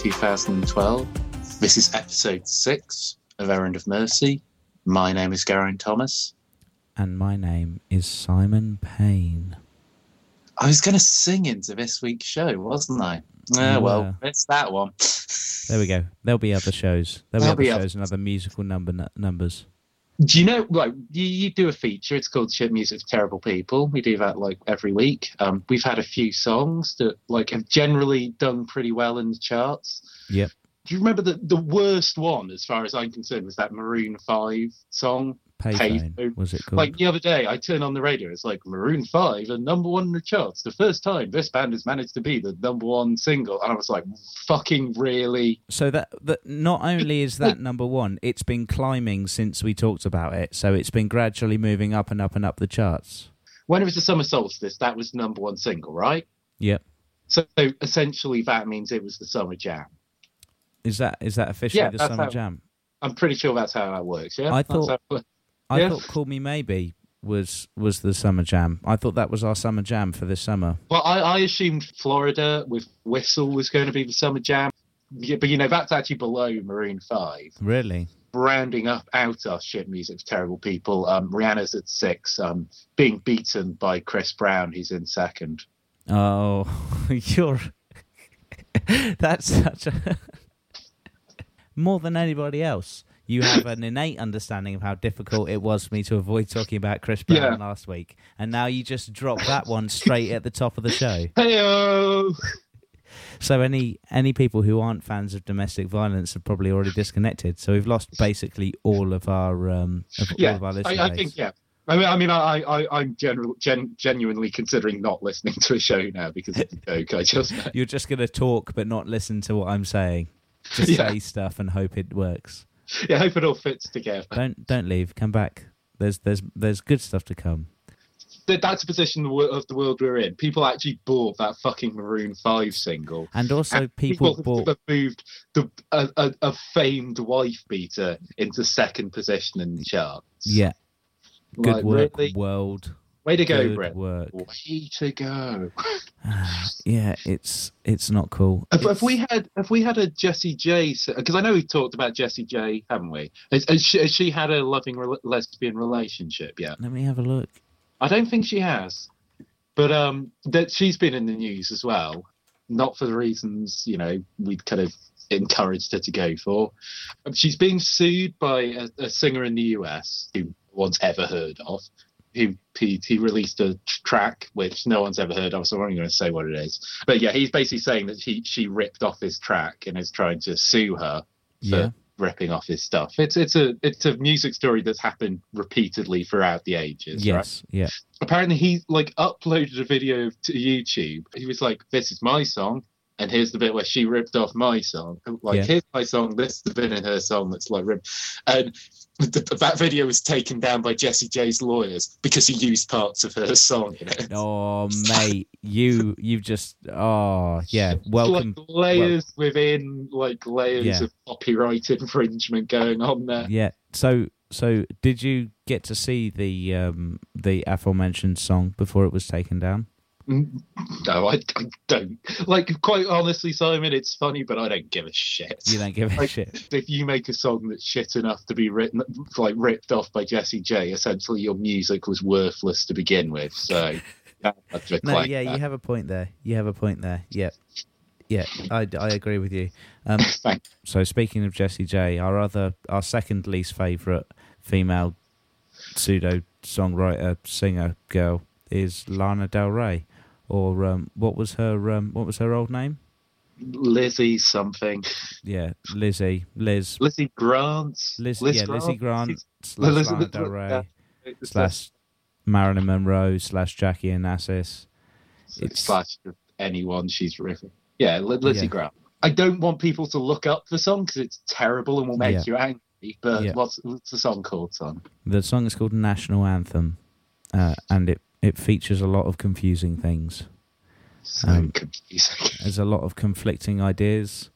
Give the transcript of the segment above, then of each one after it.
2012. This is episode 6 of Errand of Mercy. My name is Geraint Thomas. And my name is Simon Payne. I was going to sing into this week's show, wasn't I? You Ah, well, it's that one. There we go. There'll be other shows. There'll, There'll be be other oth- shows and other musical number nu- numbers. Do you know, like, you, you do a feature, it's called Shit Music for Terrible People. We do that, like, every week. Um, we've had a few songs that, like, have generally done pretty well in the charts. Yep. Do you remember the, the worst one, as far as I'm concerned, was that Maroon 5 song? Payphone, Payphone. was it called? Like, the other day, I turned on the radio, it's like, Maroon 5 are number one in the charts. The first time this band has managed to be the number one single. And I was like, fucking really? so that that not only is that number one, it's been climbing since we talked about it. So it's been gradually moving up and up and up the charts. When it was the summer solstice, that was number one single, right? Yep. So essentially, that means it was the summer jam. Is that is that officially Yeah, the summer how- jam? I'm pretty sure that's how that works. Yeah, I thought- how it works. I Yeah. thought "Call Me Maybe" was was the summer jam. I thought that was our summer jam for this summer. Well, I, I assumed Flo Rida with Whistle was going to be the summer jam, but you know that's actually below Maroon Five. Really? Rounding up out our shit music for terrible people. Um, Rihanna's at six, um, being beaten by Chris Brown, who's in second. Oh, you're. That's such a. More than anybody else, you have an innate understanding of how difficult it was for me to avoid talking about Chris Brown Yeah. last week, and now you just drop that one straight at the top of the show. Heyo! So any any people who aren't fans of domestic violence have probably already disconnected. So we've lost basically all of our um of, all Yeah, of our listeners. I, I think yeah. I mean, I mean, I, I, I'm general, gen, genuinely considering not listening to a show now because of the joke I just made. You're just going to talk but not listen to what I'm saying. just Yeah. say stuff and hope it works. Yeah, hope it all fits together. Don't don't leave. Come back. There's there's there's good stuff to come. That's a position of the wo- of the world we're in. People actually bought that fucking Maroon Five single. And also And people have- bought moved the a, a, a famed wife beater into second position in the charts. yeah. Good Like, work, really? world. Way to go, Brett. work. Way to go. yeah, it's it's not cool. If, if It's- we had if we had a Jessie J, because I know we've talked about Jessie J, haven't we? Has, has, she, has she had a loving re- lesbian relationship yet? let me have a look. I don't think she has, but um, that she's been in the news as well. Not for the reasons you know we'd kind of encouraged her to go for. Um, She's being sued by a, a singer in the US who one's ever heard of. Who he, he released a track which no one's ever heard of, so I'm not going to say what it is. But yeah, he's basically saying that he she ripped off his track and is trying to sue her for Yeah. ripping off his stuff. It's it's a it's a music story that's happened repeatedly throughout the ages. right? Yes, yeah. apparently he like uploaded a video to YouTube. He was like, "This is my song, and here's the bit where she ripped off my song. Like, Yeah. here's my song. This is the bit in her song that's like ripped." And th- that video was taken down by Jessie J's lawyers because he used parts of her song in it. Oh mate, you you've just oh yeah. Welcome. Like layers within like layers Yeah. of copyright infringement going on there. Yeah. So so did you get to see the um the aforementioned song before it was taken down? Mm, No, I, I don't. Like, quite honestly, Simon, it's funny, but I don't give a shit. You don't give a Like, shit. if you make a song that's shit enough to be written like ripped off by Jessie J, essentially your music was worthless to begin with. So No, yeah, there. you have a point there. You have a point there. Yeah. Yeah, I, I agree with you. Um, so speaking of Jessie J, our other our second least favourite female pseudo songwriter singer girl is Lana Del Rey, or um, what was her um, what was her old name? Lizzie something, Yeah, Lizzie, Liz, Lizzie Grant, Liz, Liz yeah, Lizzie Grant slash Liz- Lana Del Rey yeah. slash Marilyn Monroe slash Jackie Onassis. It's- slash anyone she's riffing. Yeah, Lizzie Yeah. Grant. I don't want people to look up the song because it's terrible and will make Yeah. you angry. But what's, what's the song called, son? The song is called National Anthem, uh, and it, it features a lot of confusing things. So Um, confusing. There's a lot of conflicting ideas,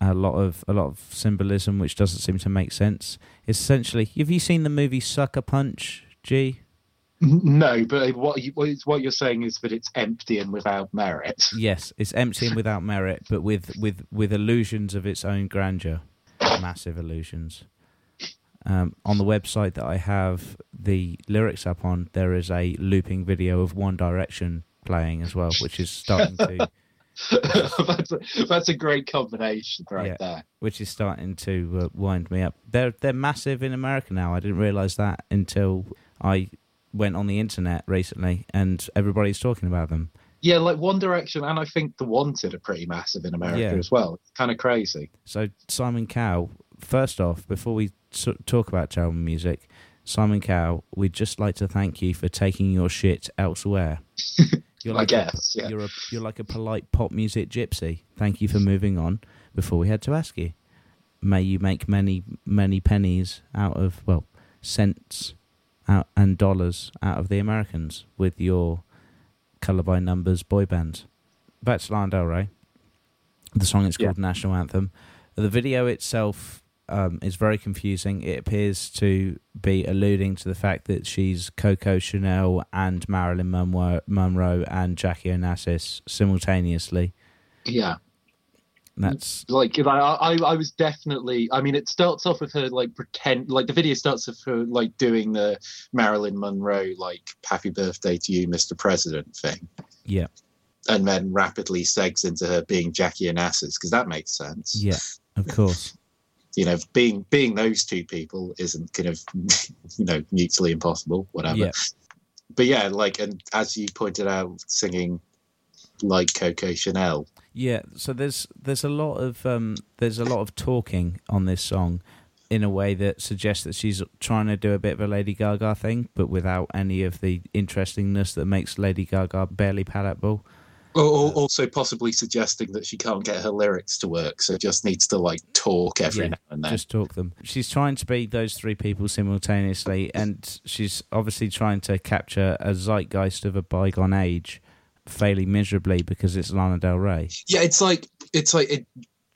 a lot of a lot of symbolism which doesn't seem to make sense. Essentially, have you seen the movie Sucker Punch? G. No, but what you, what you're saying is that it's empty and without merit. Yes, it's empty and without merit, but with with with illusions of its own grandeur, massive illusions. Um, on the website that I have the lyrics up on, there is a looping video of One Direction playing as well, which is starting to that's a, that's a great combination right Yeah. there. which is starting to uh, wind me up. They're they're massive in America now. I didn't realize that until I went on the internet recently, and everybody's talking about them. Yeah, like One Direction and I think The Wanted are pretty massive in America Yeah. as well. It's kind of crazy. So Simon Cowell, first off, before we s- talk about Charlton music, Simon Cowell, we'd just like to thank you for taking your shit elsewhere. You're I like guess, a, yeah. you're a you're like a polite pop music gypsy. Thank you for moving on. Before we had to ask you, may you make many many pennies out of well cents out and dollars out of the Americans with your color by numbers boy band. Back to Lana Del Rey. The song is called National Anthem. The video itself um, is very confusing. It appears to be alluding to the fact that she's Coco Chanel and Marilyn Monroe, Monroe and Jackie Onassis simultaneously. Yeah. That's Like I, I, I was definitely. I mean, it starts off with her like pretend. Like the video starts with her like doing the Marilyn Monroe like "Happy Birthday to You, Mr. President" thing, yeah, and then rapidly segs into her being Jackie Onassis because that makes sense. yeah, of course. You know, being being those two people isn't kind of you know mutually impossible. Whatever. Yeah. But yeah, like and as you pointed out, singing like Coco Chanel. Yeah, so there's there's a lot of um, there's a lot of talking on this song in a way that suggests that she's trying to do a bit of a Lady Gaga thing, but without any of the interestingness that makes Lady Gaga barely palatable. Or also possibly suggesting that she can't get her lyrics to work, so just needs to like talk every Yeah, now and then. Just talk them. She's trying to be those three people simultaneously, and she's obviously trying to capture a zeitgeist of a bygone age, failing miserably because it's Lana Del Rey. Yeah, it's like it's like it,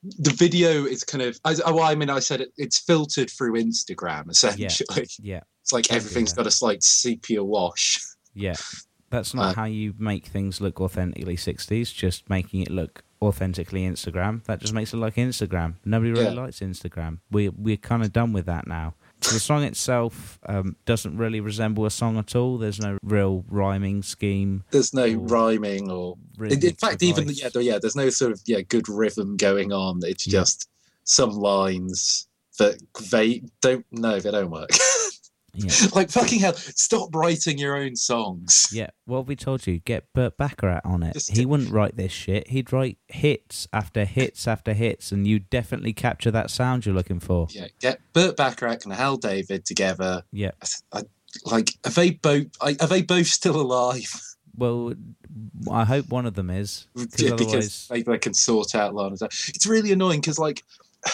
the video is kind of. I, oh, I mean, I said it, it's filtered through Instagram essentially. Yeah, It's like everything's yeah. got a slight sepia wash. yeah. That's not Uh, how you make things look authentically 60s, just making it look authentically Instagram. That just makes it like Instagram. Nobody really Yeah. likes Instagram. We, we're kind of done with that now. The song itself um, doesn't really resemble a song at all. There's no real rhyming scheme. There's no Or rhyming or in, in fact even yeah yeah there's no sort of yeah good rhythm going on. It's Yeah. just some lines that they don't no they don't work. Yeah. like fucking hell, stop writing your own songs. Yeah, what we told you, get Burt Bacharach on it. Just he wouldn't write this shit. He'd write hits after hits after hits, and you definitely capture that sound you're looking for. Yeah, get Burt Bacharach and Hal David together. Yeah. I, like are they both are they both still alive? Well, I hope one of them is, because Yeah, because maybe they can sort out Lana. It's really annoying because like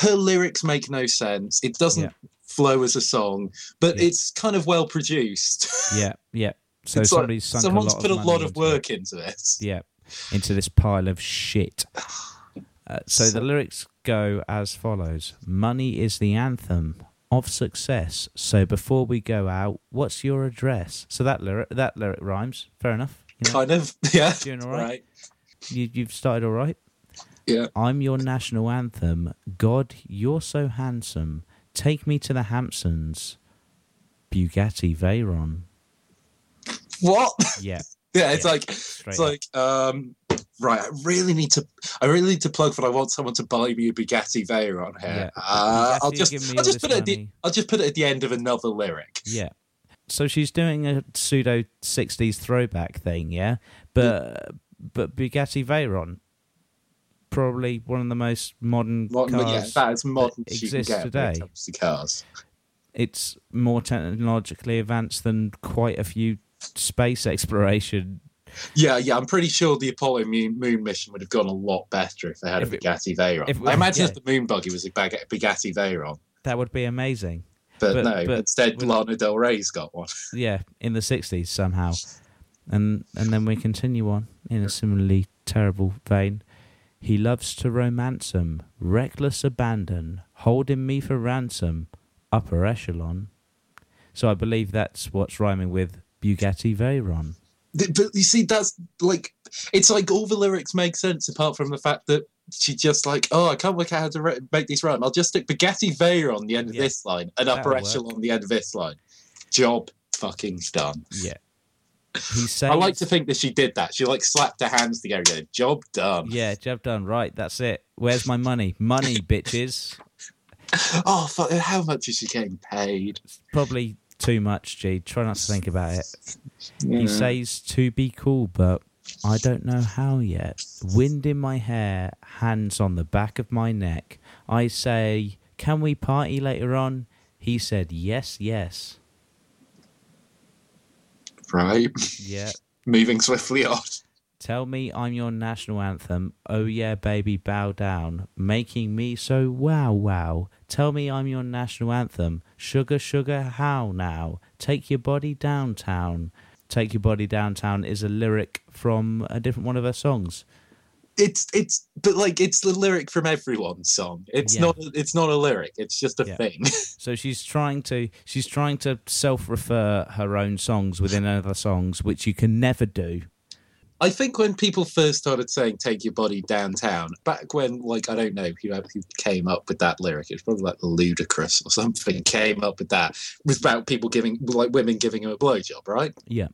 her lyrics make no sense. It doesn't Yeah. Flow as a song, but Yeah. it's kind of well produced. yeah, yeah. So It's like somebody's sunk someone's a lot put a lot of work It. into this. Yeah, into this pile of shit. Uh, so So- the lyrics go as follows: Money is the anthem of success. So before we go out, what's your address? So that lyric, that lyric rhymes. Fair enough. you know? Kind of, yeah. Doing all right? Right. You, you've started all right. Yeah. I'm your national anthem. God, you're so handsome. Take me to the Hamptons. Bugatti Veyron. What? Yeah, yeah, it's Yeah, like straight it's up. like um right. I really need to. I really need to plug for. I want someone to buy me a Bugatti Veyron here. Yeah. Uh, I'll just. I'll just put it. At the. I'll just put it at the end of another lyric. yeah. So she's doing a pseudo '60s throwback thing, yeah. But but Bugatti Veyron, probably one of the most modern Modern, cars. yeah, that is modern that as you can exists today. cars. it's more technologically advanced than quite a few space exploration. Yeah, yeah, I'm pretty sure the Apollo moon, mission would have gone a lot better if they had If a Bugatti Veyron. I imagine yeah. if the moon buggy was a Bug- Bugatti Veyron, That would be amazing. but, But- no, but instead Lana Del Rey's got one. yeah, in the '60s somehow, and and then we continue on in a similarly terrible vein. He loves to romance 'em, reckless abandon, holding me for ransom, upper echelon. So I believe that's what's rhyming with Bugatti Veyron. But you see, that's like it's like all the lyrics make sense apart from the fact that she just like, oh, I can't work out how to make this rhyme. I'll just stick Bugatti Veyron on the end of Yeah. this line and upper work. echelon on the end of this line. Job fucking done. Yeah. He says, I like to think that she did that. She like slapped her hands together. and go, Job done. Yeah, job done. Right, that's it. Where's my money? Money, bitches. Oh, fuck, how much is she getting paid? Probably too much, G. Try not to think about it. Yeah. He says to be cool, but I don't know how yet. Wind in my hair, hands on the back of my neck. I say, Can we party later on? He said, Yes, yes. Right. Yeah. Moving swiftly on. Tell me I'm your national anthem. Oh yeah, baby, bow down. Making me so wow wow. Tell me I'm your national anthem. Sugar, sugar, how now? Take your body downtown. Take your body downtown is a lyric from a different one of her songs. It's it's but like it's the lyric from everyone's song. It's Yeah. not it's not a lyric. It's just a Yeah. thing. So she's trying to she's trying to self-refer her own songs within other songs, which you can never do. I think when people first started saying "take your body downtown," back when like I don't know who, who came up with that lyric, it was probably like Ludacris or something. Came up with that it was about people giving like women giving him a blowjob, right? Yeah.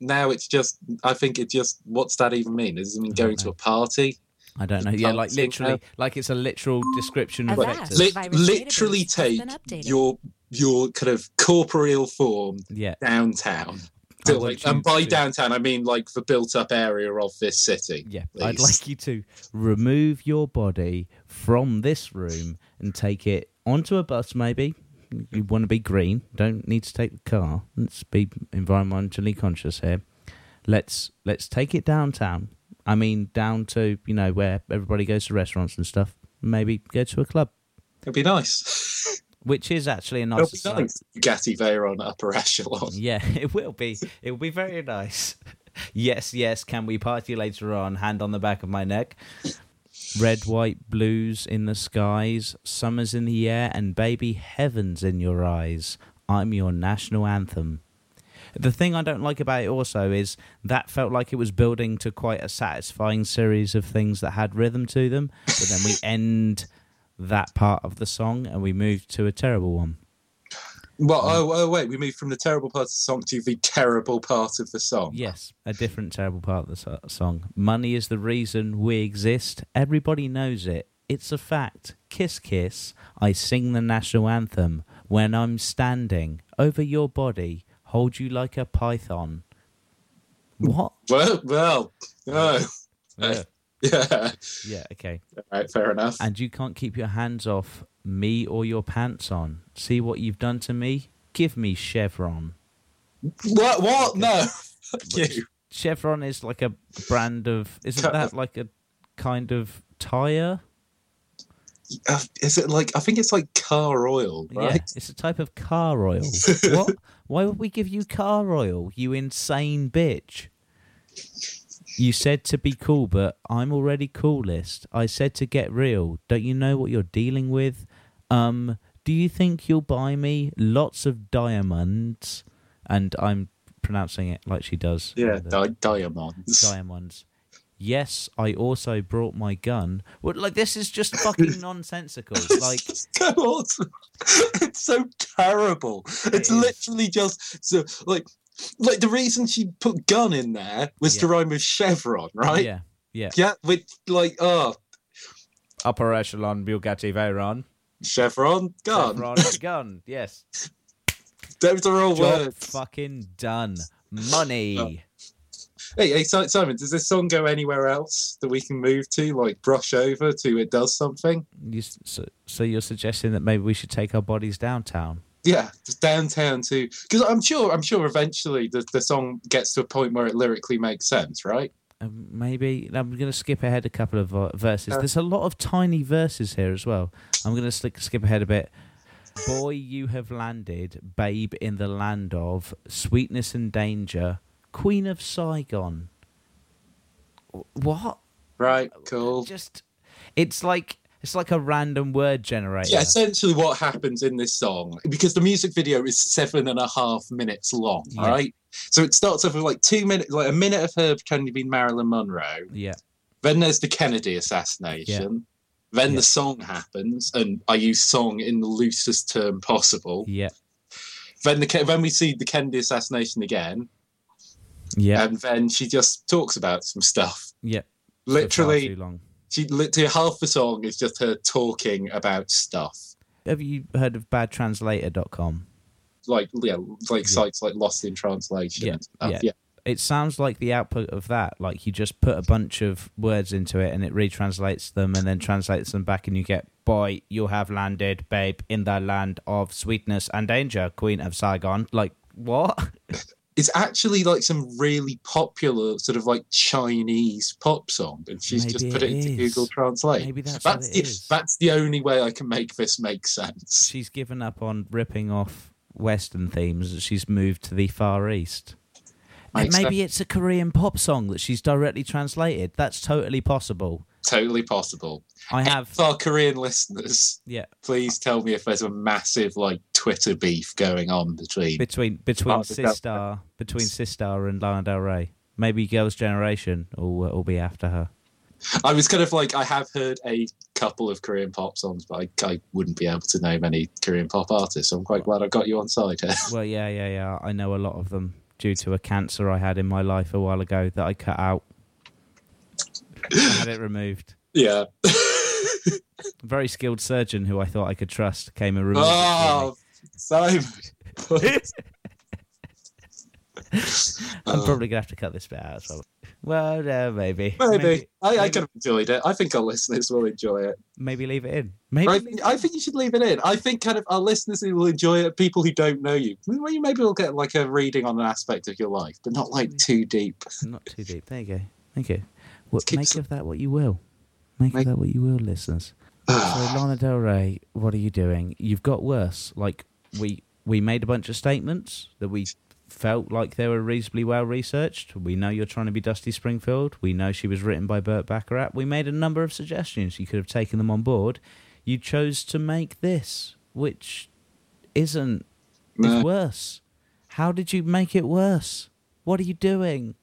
Now it's just I think it just what's that even mean? Does it mean I don't going to a party? I don't know. Yeah, like literally, now. like it's a literal description of Avast. vectors. Li- literally take your your kind of corporeal form Yeah. downtown. I So, want like, and by to- downtown, I mean like the built-up area of this city. Yeah, I'd like you to remove your body from this room and take it onto a bus, maybe. You want to be green, don't need to take the car. Let's be environmentally conscious here. Let's let's take it downtown I mean, down to you know where everybody goes to restaurants and stuff. Maybe go to a club, It'd be nice. which is actually a It'll nice. be aside. nice. Gatti Veyron upper echelon. Yeah, it will be. It will be very nice. Yes, yes. Can we party later on? Hand on the back of my neck. Red, white, blues in the skies, summer's in the air, and baby, heaven's in your eyes. I'm your national anthem. The thing I don't like about it also is that felt like it was building to quite a satisfying series of things that had rhythm to them, but then we end that part of the song and we move to a terrible one. Well, oh, oh, wait, we moved from the terrible part of the song to the terrible part of the song. Yes, a different terrible part of the song. Money is the reason we exist. Everybody knows it. It's a fact. Kiss, kiss. I sing the national anthem when I'm standing over your body, hold you like a python. What? Well, well, oh, Yeah, yeah. yeah okay. All right, fair enough. And you can't keep your hands off me or your pants on. See what you've done to me? Give me Chevron. What? What? No. Fuck you. Chevron is like a brand of. Isn't that like a kind of tire? Uh, is it like? I think it's like car oil, right? Yeah, it's a type of car oil. what? Why would we give you car oil, you insane bitch? You said to be cool, but I'm already coolest. I said to get real. Don't you know what you're dealing with? Um, do you think you'll buy me lots of diamonds? And I'm pronouncing it like she does. Yeah, di- diamonds. diamonds. Yes, I also brought my gun. Well, like this is just fucking nonsensical. Like so awesome. It's so terrible. It's is. literally just so like like the reason she put gun in there was to rhyme with chevron, right? yeah, yeah. Yeah, with like oh Upper echelon Bugatti Veyron. Chevron gun. Chevron gun. Yes. Those are all Job words. fucking done. Money. Hey, hey, Simon, does this song go anywhere else that we can move to, like brush over to? It does something. You, so, so you're suggesting that maybe we should take our bodies downtown? Yeah, downtown too. Because I'm sure, I'm sure, eventually the the song gets to a point where it lyrically makes sense, right? Um, maybe I'm going to skip ahead a couple of uh, verses. There's a lot of tiny verses here as well. I'm going to slick, skip ahead a bit. Boy, you have landed, babe, in the land of sweetness and danger, queen of Saigon. What? Right, cool. Just, it's like it's like a random word generator. Yeah, essentially what happens in this song, because the music video is seven and a half minutes long, Yeah. right? So it starts off with like two minutes, like a minute of her pretending to be Marilyn Monroe. yeah, Then there's the Kennedy assassination. Yeah. Then Yeah. the song happens, and I use song in the loosest term possible. yeah, Then the then we see the Kennedy assassination again, yeah, and then she just talks about some stuff. yeah. Literally, too long. She literally half the song is just her talking about stuff. Have you heard of badtranslator.com? Like yeah, like sites like Lost in Translation. Yeah, yeah. yeah. It sounds like the output of that. Like you just put a bunch of words into it and it retranslates them and then translates them back, and you get, Boy, you have landed, babe, in the land of sweetness and danger, Queen of Saigon. Like, what? It's actually like some really popular sort of like Chinese pop song, and she's just put it it into. Google Translate. Maybe that's, that's the, is. that's the only way I can make this make sense. She's given up on ripping off Western themes. She's moved to the Far East. And maybe it's a Korean pop song that she's directly translated. That's totally possible. Totally possible. I have, For our Korean listeners, yeah, please tell me if there's a massive like Twitter beef going on between. between between Sistar between Sistar and Lana Del Rey. Maybe Girls' Generation will uh, will be after her. I was kind of like I have heard a couple of Korean pop songs, but I, I wouldn't be able to name any Korean pop artists. So I'm quite glad I got you on side here. Well, yeah, yeah, yeah. I know a lot of them due to a cancer I had in my life a while ago that I cut out. I had it removed. yeah. A very skilled surgeon who I thought I could trust came and removed oh, Simon. it me. I'm probably uh. gonna have to cut this bit out as well. Well, uh, no, maybe. Maybe. I, I maybe- kind of enjoyed it. I think our listeners will enjoy it. maybe leave it in. Maybe. I think, it I think you should leave it in. I think kind of our listeners will enjoy it, people who don't know you. Well, you maybe will get like a reading on an aspect of your life, but not like too deep. Not too deep. There you go. Thank you. What, make of that what you will. Make Make- of that what you will, listeners. Ah. so Lana Del Rey, what are you doing? You've got worse. Like we we made a bunch of statements that we felt like they were reasonably well researched. We know you're trying to be Dusty Springfield. We know she was written by Burt Bacharach. We made a number of suggestions. You could have taken them on board. You chose to make this, which isn't. No. It's worse. How did you make it worse? What are you doing?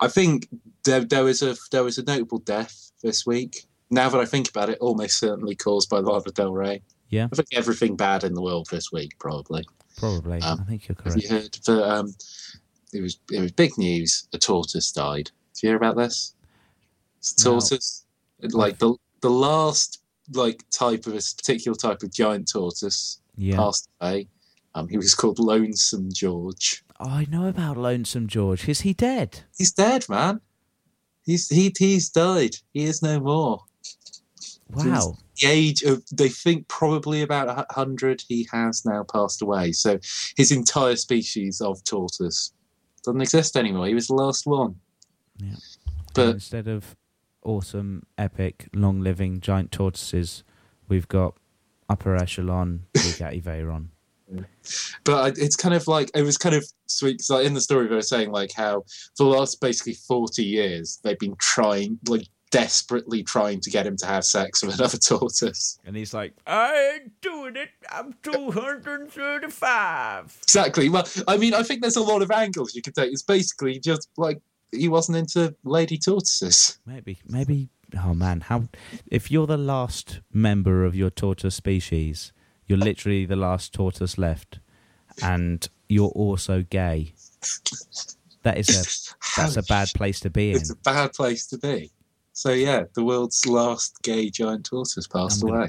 I think there, there was a there was a notable death this week. Now that I think about it, almost certainly caused by Lana Del Rey. Yeah, I think everything bad in the world this week, probably. probably. Um, I think you're correct. Have you heard? That, um, it was it was big news. A tortoise died. Did you hear about this? It's a No. tortoise, like the the last like type of this particular type of giant tortoise Yeah. passed away. Um, he was called Lonesome George. Oh, I know about Lonesome George. Is he dead? He's dead, man. He's he he's died. He is no more. Wow. the age of they think probably about a hundred he has now passed away so his entire species of tortoise doesn't exist anymore he was the last one Yeah. but instead of awesome, epic, long living giant tortoises, we've got upper echelon Bugatti Veyron. But I- it's kind of like it was kind of sweet because like in the story they were saying like how for the last basically 40 years they've been trying like desperately trying to get him to have sex with another tortoise And he's like, I ain't doing it. I'm 235. exactly well i mean i think there's a lot of angles you could take it's basically just like he wasn't into lady tortoises Maybe, maybe. Oh man, how? If you're the last member of your tortoise species, you're literally the last tortoise left, and you're also gay. That is a that's a bad place to be in. it's a bad place to be. So yeah, the world's last gay giant tortoise passed I'm gonna- away.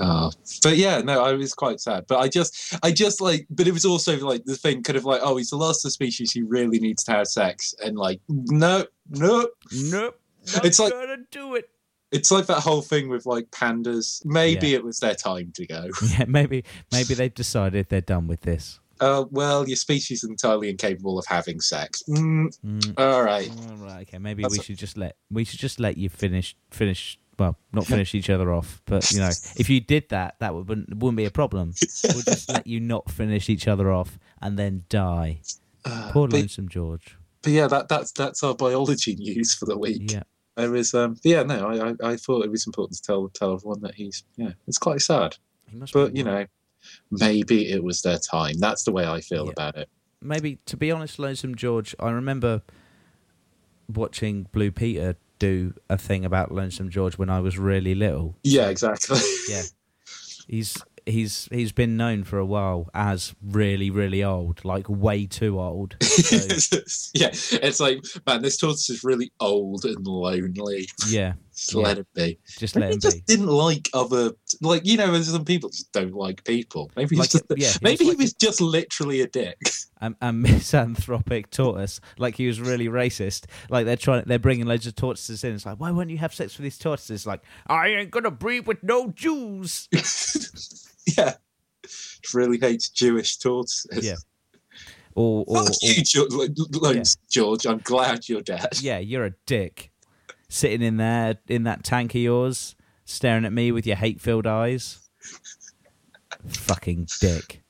Oh, but yeah, no, I was quite sad. But I just, I just like, but it was also like the thing, kind of like, oh, he's the last of the species who really needs to have sex, and like, no, no, Nope, not It's like- gonna do it. It's like that whole thing with like pandas. Maybe it was their time to go. Yeah, maybe maybe they've decided they're done with this. Uh, well, your species is entirely incapable of having sex. Mm, Mm. all right. All right, okay. Maybe That's we a- should just let we should just let you finish finish. Well, not finish each other off, but you know, if you did that, that would, wouldn't wouldn't be a problem. We'll just let you not finish each other off and then die. Uh, Poor but, lonesome George. but yeah, that that's that's our biology news for the week. Yeah, There was, um, yeah, no, I, I, I thought it was important to tell tell everyone that he's, yeah, it's quite sad, he must. but you know, maybe it was their time. That's the way I feel Yeah. about it. maybe to be honest, lonesome George. I remember watching Blue Peter do a thing about lonesome George when I was really little. Yeah, exactly. Yeah, he's he's he's been known for a while as really really old, like way too old. So, yeah, it's like, man, this tortoise is really old and lonely. yeah, Just Yeah. let it be. just Maybe let he him just be. didn't like other, like you know, some people just don't like people. Maybe he's Like, just, yeah, he maybe was like he was just literally a dick. a, a misanthropic tortoise, like he was really racist. Like they're trying, they're bringing loads of tortoises in. It's like, why won't you have sex with these tortoises? Like, I ain't gonna breed with no Jews. yeah, really hates Jewish tortoises. Yeah. Or, or, Fuck you, George. Loans, George. I'm glad you're dead. yeah, you're a dick, sitting in there in that tank of yours, staring at me with your hate-filled eyes. Fucking dick.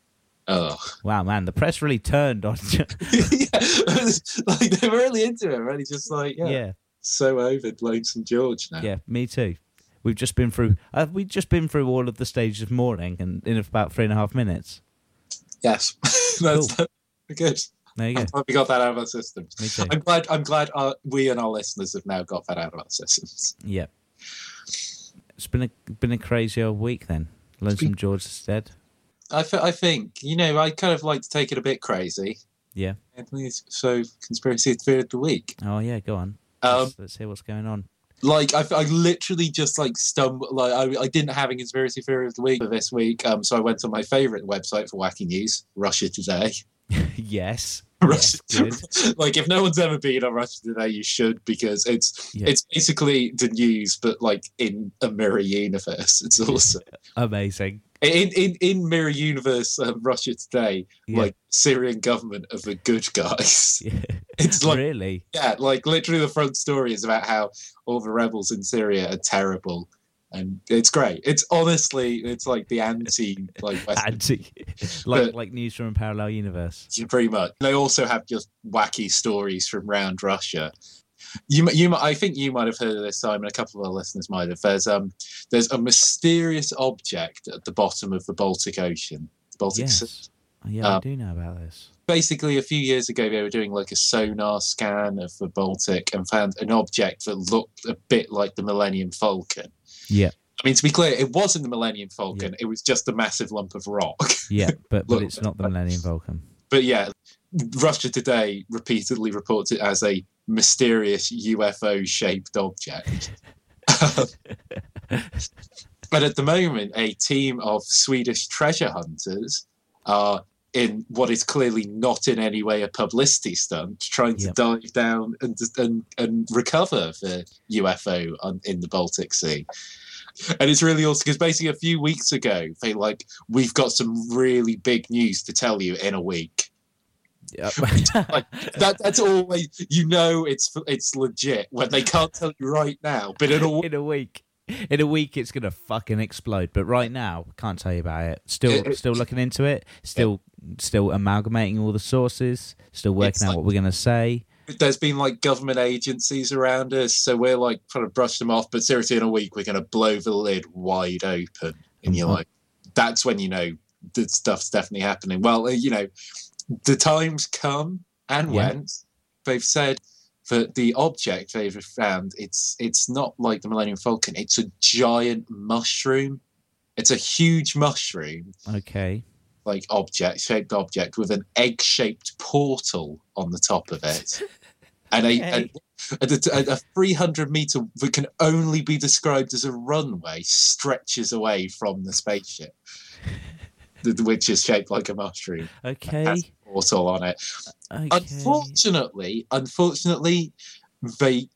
Oh, Wow, man, the press really turned on. yeah. like they were really into it. Really, just like yeah, yeah, so over Lonesome George now. yeah, me too. We've just been through. Uh, we've just been through all of the stages of mourning, and in about three and a half minutes. Yes, that's, that's good. There you go. I'm glad we got that out of our systems. Me too. I'm glad. I'm glad our, we and our listeners have now got that out of our systems. Yeah. It's been a been a crazy old week then. Lonesome George is dead. I, th- I think you know I kind of like to take it a bit crazy. Yeah. So conspiracy theory of the week. Oh yeah, go on. Um, let's, let's hear what's going on. Like I, I literally just like stumbled like I, I didn't have a conspiracy theory of the week for this week um so i went on my favorite website for wacky news russia today yes. russia Yes, like if no one's ever been on russia today you should because it's Yeah. it's basically the news but like in a mirror universe it's awesome Amazing. In in in Mirror Universe, um, Russia today, Yeah. like Syrian government are the good guys. Yeah. It's like really? yeah, like literally the front story is about how all the rebels in Syria are terrible, and it's great. It's honestly, it's like the anti like Western Anti, like But- like news from a parallel universe. Yeah, pretty much. They also have just wacky stories from around Russia. You, you, I think you might have heard of this, Simon. A couple of our listeners might have. There's um, there's a mysterious object at the bottom of the Baltic Ocean. The Baltic Sea. Yes. Yeah, I Um, do know about this. Basically, a few years ago, they were doing like a sonar scan of the Baltic and found an object that looked a bit like the Millennium Falcon. Yeah. I mean, to be clear, it wasn't the Millennium Falcon. It was just a massive lump of rock. Yeah, but but it's not the Millennium Falcon. but yeah, Russia Today repeatedly reports it as a mysterious UFO shaped object. but at the moment, a team of Swedish treasure hunters are in what is clearly not in any way a publicity stunt, trying to Yep. dive down and, and, and recover the UFO on, in the Baltic Sea. And it's really awesome because basically a few weeks ago, they like, we've got some really big news to tell you in a week. Yeah. That that's always you know it's it's legit when they can't tell you right now, but in a in a week. In a week, it's gonna fucking explode. But right now, can't tell you about it. Still, It- it- still looking into it. Still, still amalgamating all the sources. Still working out like- what we're gonna say. there's been like government agencies around us, so we're like trying to brush them off. But seriously, in a week, we're going to blow the lid wide open, and you're Mhm. like, that's when you know the stuff's definitely happening. Well, uh, you know, the times come and Yeah. went. They've said that the object they've found it's it's not like the Millennium Falcon. It's a giant mushroom. It's a huge mushroom Okay. like object shaped object with an egg shaped portal on the top of it and a, Okay. a, a, a 300 meter that can only be described as a runway stretches away from the spaceship which is shaped like a mushroom Okay. Portal on it Okay. unfortunately unfortunately they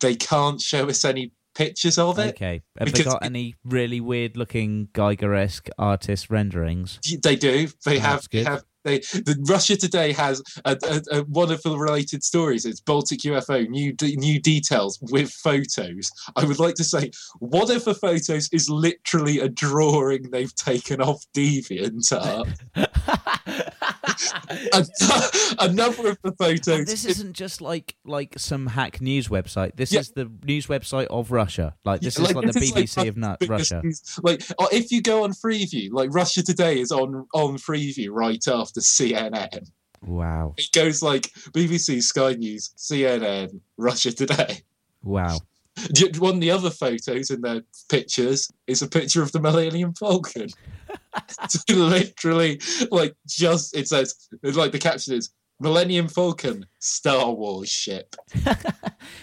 they can't show us any pictures of it Okay. Have they got any really weird looking Geiger-esque artist renderings? They do. They Oh, have. They have. They, the Russia Today has a, a, a, one of the related stories. It's Baltic UFO. New de- new details with photos. I would like to say one of the photos is literally a drawing they've taken off DeviantArt. a, a number of the photos. this is- isn't just like like some hack news website. This Yeah. is the news website of Russia. Like this Yeah, is like, the this is BBC of nut, Russia. news. Like, or if you go on Freeview, like Russia Today is on on Freeview right after CNN. Wow. It goes like BBC, Sky News, CNN, Russia Today. Wow. One of the other photos in their pictures is a picture of the Millennium Falcon. It's literally like just it says it's like the caption is Millennium Falcon Star Wars ship.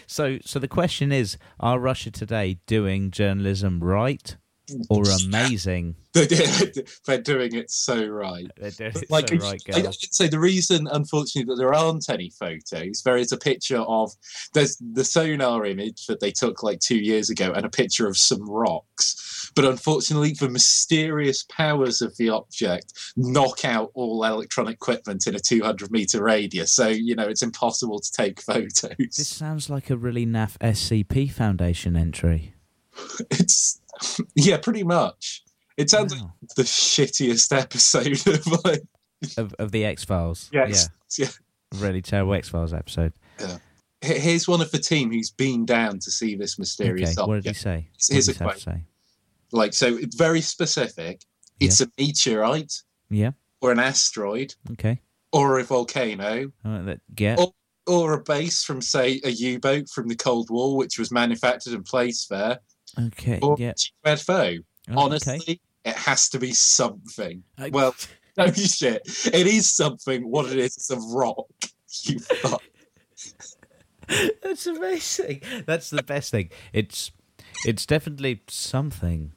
So so the question is, are Russia Today doing journalism right or amazing? They're, they're doing it so right. They're doing it like so right, I, I say the reason unfortunately that there aren't any photos there is a picture of there's the sonar image that they took like two years ago and a picture of some rocks but unfortunately the mysterious powers of the object knock out all electronic equipment in a 200 meter radius so you know it's impossible to take photos This sounds like a really naff SCP Foundation entry. it's yeah pretty much it sounds like the shittiest episode of like Of of the X Files. Yes. Yeah. Yeah. Really terrible X Files episode. Here- Here's one of the team who's been down to see this mysterious Okay. What did he say? Here's a quote. say? Like, so it's very specific. It's a meteorite Yeah. or an asteroid Okay. or a volcano All right, that- get. Oh. or a base from, say, a U-boat from the Cold War, which was manufactured and placed there, Okay. or Yeah. a UFO. Oh, Honestly, okay. it has to be something. I- Well, no shit. It is something. What it is, it's a rock. You fuck. That's amazing. That's the best thing. It's it's definitely something.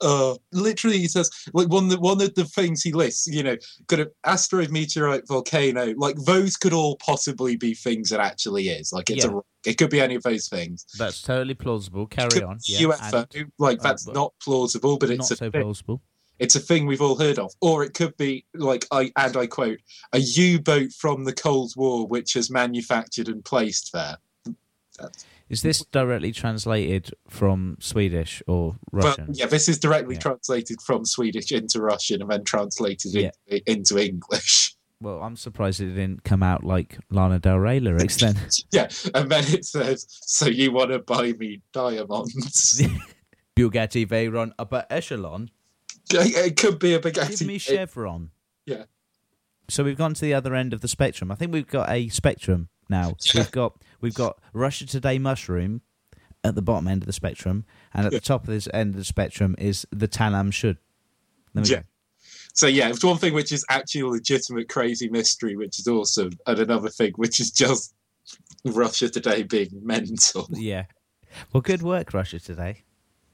Uh, literally, he says like one of the, one of the things he lists. You know, could have asteroid, meteorite, volcano. Like those could all possibly be things it actually is. Like it's Yeah. a. It could be any of those things. That's totally plausible. Carry on. Yeah, UFO. and like uh, that's but not plausible, but it's a so thing. plausible. it's a thing we've all heard of. Or it could be like I and I quote a U-boat from the Cold War which is manufactured and placed there. That's, Is this directly translated from Swedish or well, Russian? yeah, this is directly Yeah. translated from Swedish into Russian and then translated Yeah. into, into English. Well, I'm surprised it didn't come out like Lana Del Rey lyrics then. yeah, and then it says, "So you want to buy me diamonds?" Bugatti Veyron upper echelon. it could be a big Give me chevron. Yeah. So we've gone to the other end of the spectrum. I think we've got a spectrum now. So Yeah. we've got we've got Russia Today mushroom at the bottom end of the spectrum, and at the top of this end of the spectrum is the Tamam Shud. Yeah. go. So yeah, it's one thing which is actually a legitimate crazy mystery, which is awesome, and another thing which is just Russia today being mental. Yeah. Well, good work, Russia today.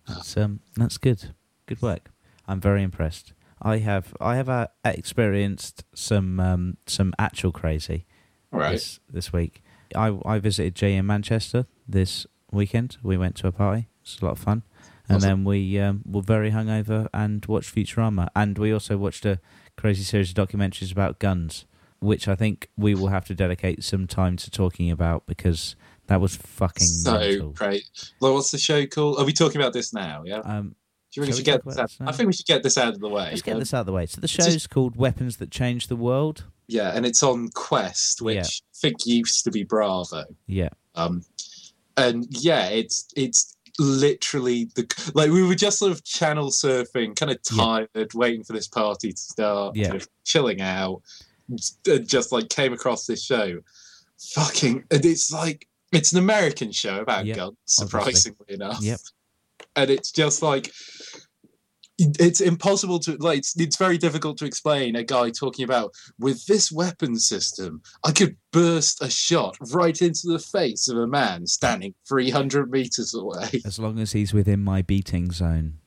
That's um, that's good. Good work. I'm very impressed. I have I have uh, experienced some um, some actual crazy Right. this this week. I I visited Jay in Manchester this weekend. We went to a party. It's a lot of fun. And Awesome. then we um, were very hungover and watched Futurama. And we also watched a crazy series of documentaries about guns, which I think we will have to dedicate some time to talking about because that was fucking So mental. great. Well, what's the show called? Are we talking about this now? Yeah. Um, Do you we should get this out? this? I think we should get this out of the way. let's get Um, this out of the way. So the just- show's called Weapons That Change the World. Yeah, and it's on Quest, which Yeah. I think used to be Bravo. Yeah. Um, and yeah, it's it's literally the like we were just sort of channel surfing, kind of Yeah. tired, waiting for this party to start, Yeah. kind of chilling out, and just like came across this show. Fucking, and it's like it's an American show about Yeah, guns, obviously. surprisingly enough. Yep. And it's just like it's impossible to like it's, it's very difficult to explain a guy talking about with this weapon system i could burst a shot right into the face of a man standing 300 meters away. As long as he's within my beating zone.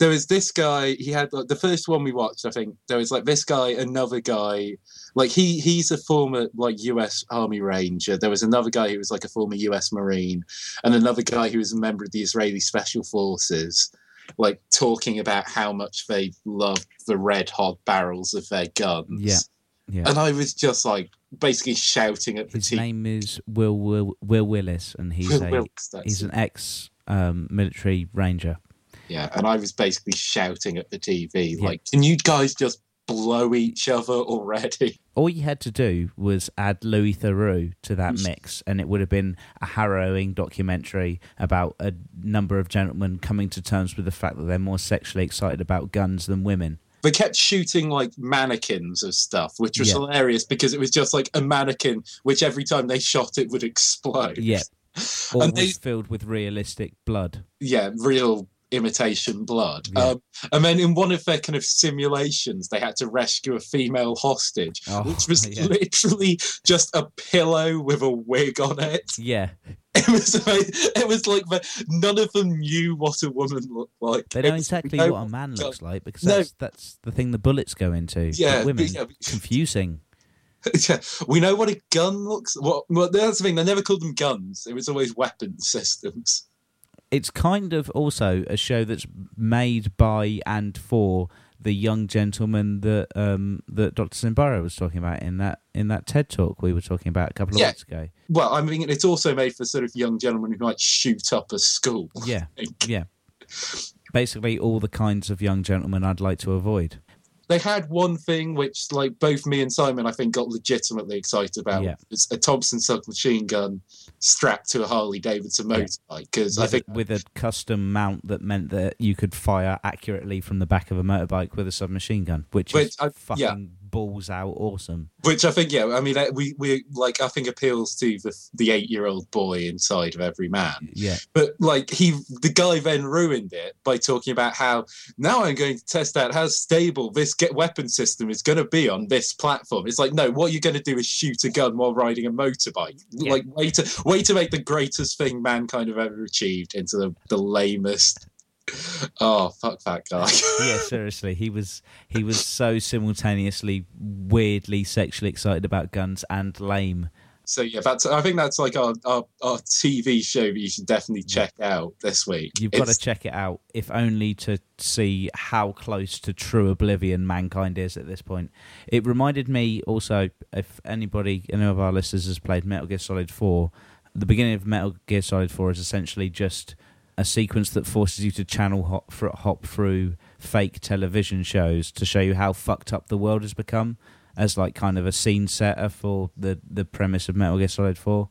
there was this guy he had like, the first one we watched i think there was like this guy another guy like he he's a former like us army ranger. There was another guy who was like a former us marine and another guy who was a member of the israeli special forces like talking about how much they loved the red hot barrels of their guns Yeah. Yeah. and i was just like basically shouting at the TV. His team name is Will Will, Will Willis, and he's Will a he's it. an ex um, military ranger. Yeah, and I was basically shouting at the TV, Yeah. like, "Can you guys just blow each other already?" All you had to do was add Louis Theroux to that mix, and it would have been a harrowing documentary about a number of gentlemen coming to terms with the fact that they're more sexually excited about guns than women. They kept shooting like mannequins of stuff, which was Yeah. hilarious because it was just like a mannequin, which every time they shot it would explode. Yeah, all and they, filled with realistic blood. yeah, real imitation blood. Yeah. Um, and then in one of their kind of simulations, they had to rescue a female hostage, Oh, which was yeah. literally just a pillow with a wig on it. Yeah, It was like, it was like the, none of them knew what a woman looked like. they know exactly no what a man looks like because No. that's that's the thing the bullets go into. But Yeah, women yeah. confusing. Yeah, we know what a gun looks. What? Well, that's the thing. They never called them guns. It was always weapon systems. It's kind of also a show that's made by and for the young gentleman that um, that Dr. Zimbardo was talking about in that in that TED talk we were talking about a couple of Yeah. weeks ago. Well, I mean, it's also made for sort of young gentlemen who might shoot up a school. Yeah, yeah. Basically, all the kinds of young gentlemen I'd like to avoid. They had one thing which, like, both me and Simon, I think, got legitimately excited about. Yeah. It's a Thompson submachine gun strapped to a Harley Davidson motorbike. Because I With, think a, with a custom mount that meant that you could fire accurately from the back of a motorbike with a submachine gun, which Which is I- fucking yeah. Balls out awesome. Which I think, yeah, I mean, we, we like, I think appeals to the the eight year old boy inside of every man. Yeah, But like, he, the guy then ruined it by talking about how now I'm going to test out how stable this get weapon system is going to be on this platform. It's like, no, what you're going to do is shoot a gun while riding a motorbike. Yeah. Like, way to way to make the greatest thing mankind have ever achieved into the, the lamest Oh fuck that guy. yeah, seriously, he was he was so simultaneously weirdly sexually excited about guns and lame. so yeah, that's. I think that's like our, our our TV show that you should definitely check out this week. You've got to check it out, if only to see how close to true oblivion mankind is at this point. It reminded me also, if anybody, any of our listeners has played Metal Gear Solid 4, the beginning of Metal Gear Solid 4 is essentially just a sequence that forces you to channel hop, hop through fake television shows to show you how fucked up the world has become as like kind of a scene setter for the, the premise of Metal Gear Solid 4.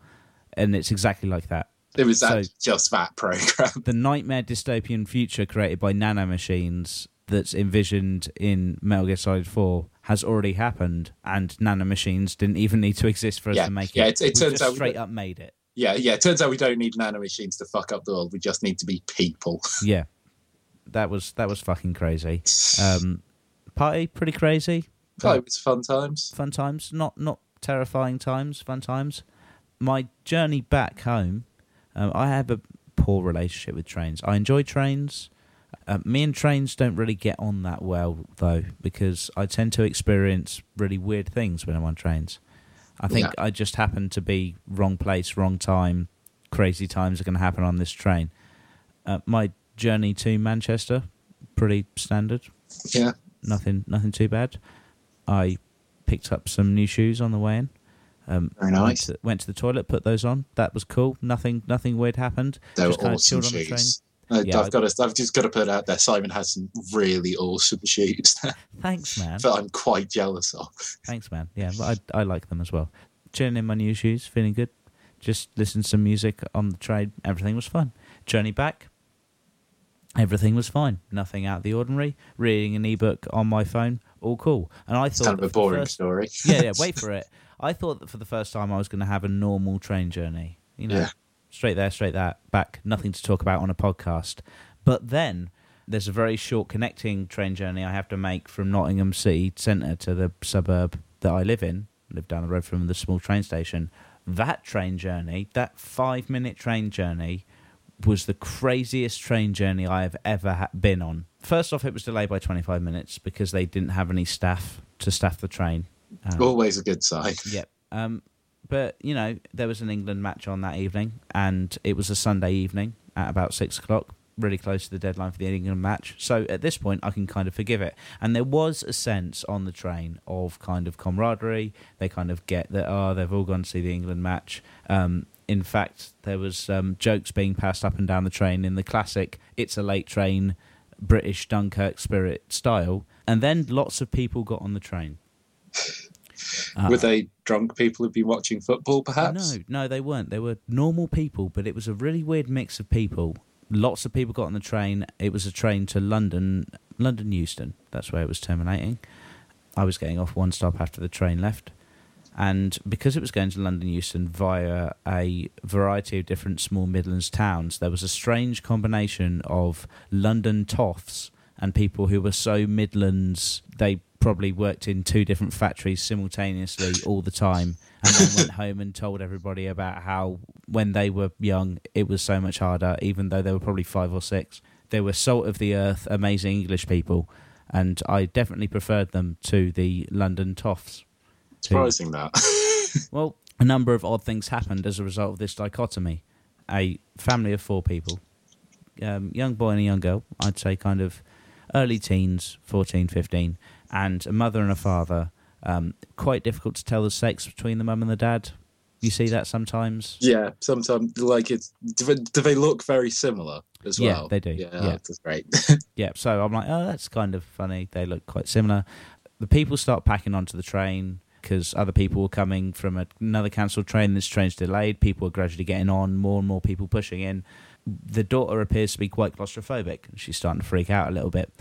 And it's exactly like that. It was So- just that program. the nightmare dystopian future created by nanomachines that's envisioned in Metal Gear Solid 4 has already happened, and nanomachines didn't even need to exist for us Yeah, to make yeah, it. it- it We've turns just out straight up made it. Yeah, yeah. It turns out we don't need nanomachines to fuck up the world. We just need to be people. Yeah, that was that was fucking crazy. Um, party pretty crazy. oh, it was fun times. fun times, not not terrifying times, fun times. My journey back home, um, I have a poor relationship with trains. I enjoy trains. Uh, me and trains don't really get on that well though, because I tend to experience really weird things when I'm on trains. I think Yeah. I just happened to be wrong place, wrong time. Crazy times are going to happen on this train. Uh, my journey to Manchester, pretty standard Yeah. nothing nothing too bad. I picked up some new shoes on the way in. Um, Very went nice. to, went to the toilet, put those on. That was cool. Nothing nothing weird happened. They were Just kinda awesome chilled on the train. shoes. I, Yeah, I've got to. I've just got to put out there. Simon has some really awesome shoes Thanks, man. that I'm quite jealous of. Thanks, man. Yeah, but I I like them as well. Chilling in my new shoes, feeling good. Just listened to some music on the train. Everything was fun. Journey back. Everything was fine. Nothing out of the ordinary. Reading an ebook on my phone, all cool. And I It's thought kind of a boring first- story. yeah, yeah, wait for it. I thought that for the first time I was going to have a normal train journey. You know, Yeah. Straight there, straight that, back. Nothing to talk about on a podcast. But then there's a very short connecting train journey I have to make from Nottingham City Centre to the suburb that I live in. Live down the road from the small train station. That train journey, that five minute train journey, was the craziest train journey I have ever ha- been on. First off, it was delayed by 25 minutes because they didn't have any staff to staff the train. Um, Always a good sign. Yep. Um, but you know, there was an England match on that evening, and it was a Sunday evening at about six o'clock, really close to the deadline for the England match. So at this point, I can kind of forgive it. And there was a sense on the train of kind of camaraderie. They kind of get that, oh, they've all gone to see the England match. Um, in fact, there was um, jokes being passed up and down the train in the classic "It's a late train" British Dunkirk spirit style. And then lots of people got on the train. Uh, Were they drunk people who'd been watching football, perhaps? no, no, they weren't. They were normal people, but it was a really weird mix of people. Lots of people got on the train. It was a train to London, London Euston. That's where it was terminating. I was getting off one stop after the train left. And because it was going to London Euston via a variety of different small Midlands towns, there was a strange combination of London toffs and people who were so Midlands they probably worked in two different factories simultaneously all the time and then went home and told everybody about how when they were young it was so much harder even though they were probably five or six they were salt of the earth amazing english people and i definitely preferred them to the london toffs Surprising that. well, a number of odd things happened as a result of this dichotomy. A family of four people, um, young boy and a young girl, I'd say kind of early teens, 14, 15, and a mother and a father. Um, quite difficult to tell the sex between the mum and the dad. You see that sometimes. yeah, sometimes like it's. Do they, look very similar as Yeah, well? they do, Yeah, yeah. that's great. Yeah, so I'm like, oh, that's kind of funny. They look quite similar. The people start packing onto the train because other people were coming from another cancelled train. This train's delayed. People are gradually getting on. More and more people pushing in. The daughter appears to be quite claustrophobic. She's starting to freak out a little bit.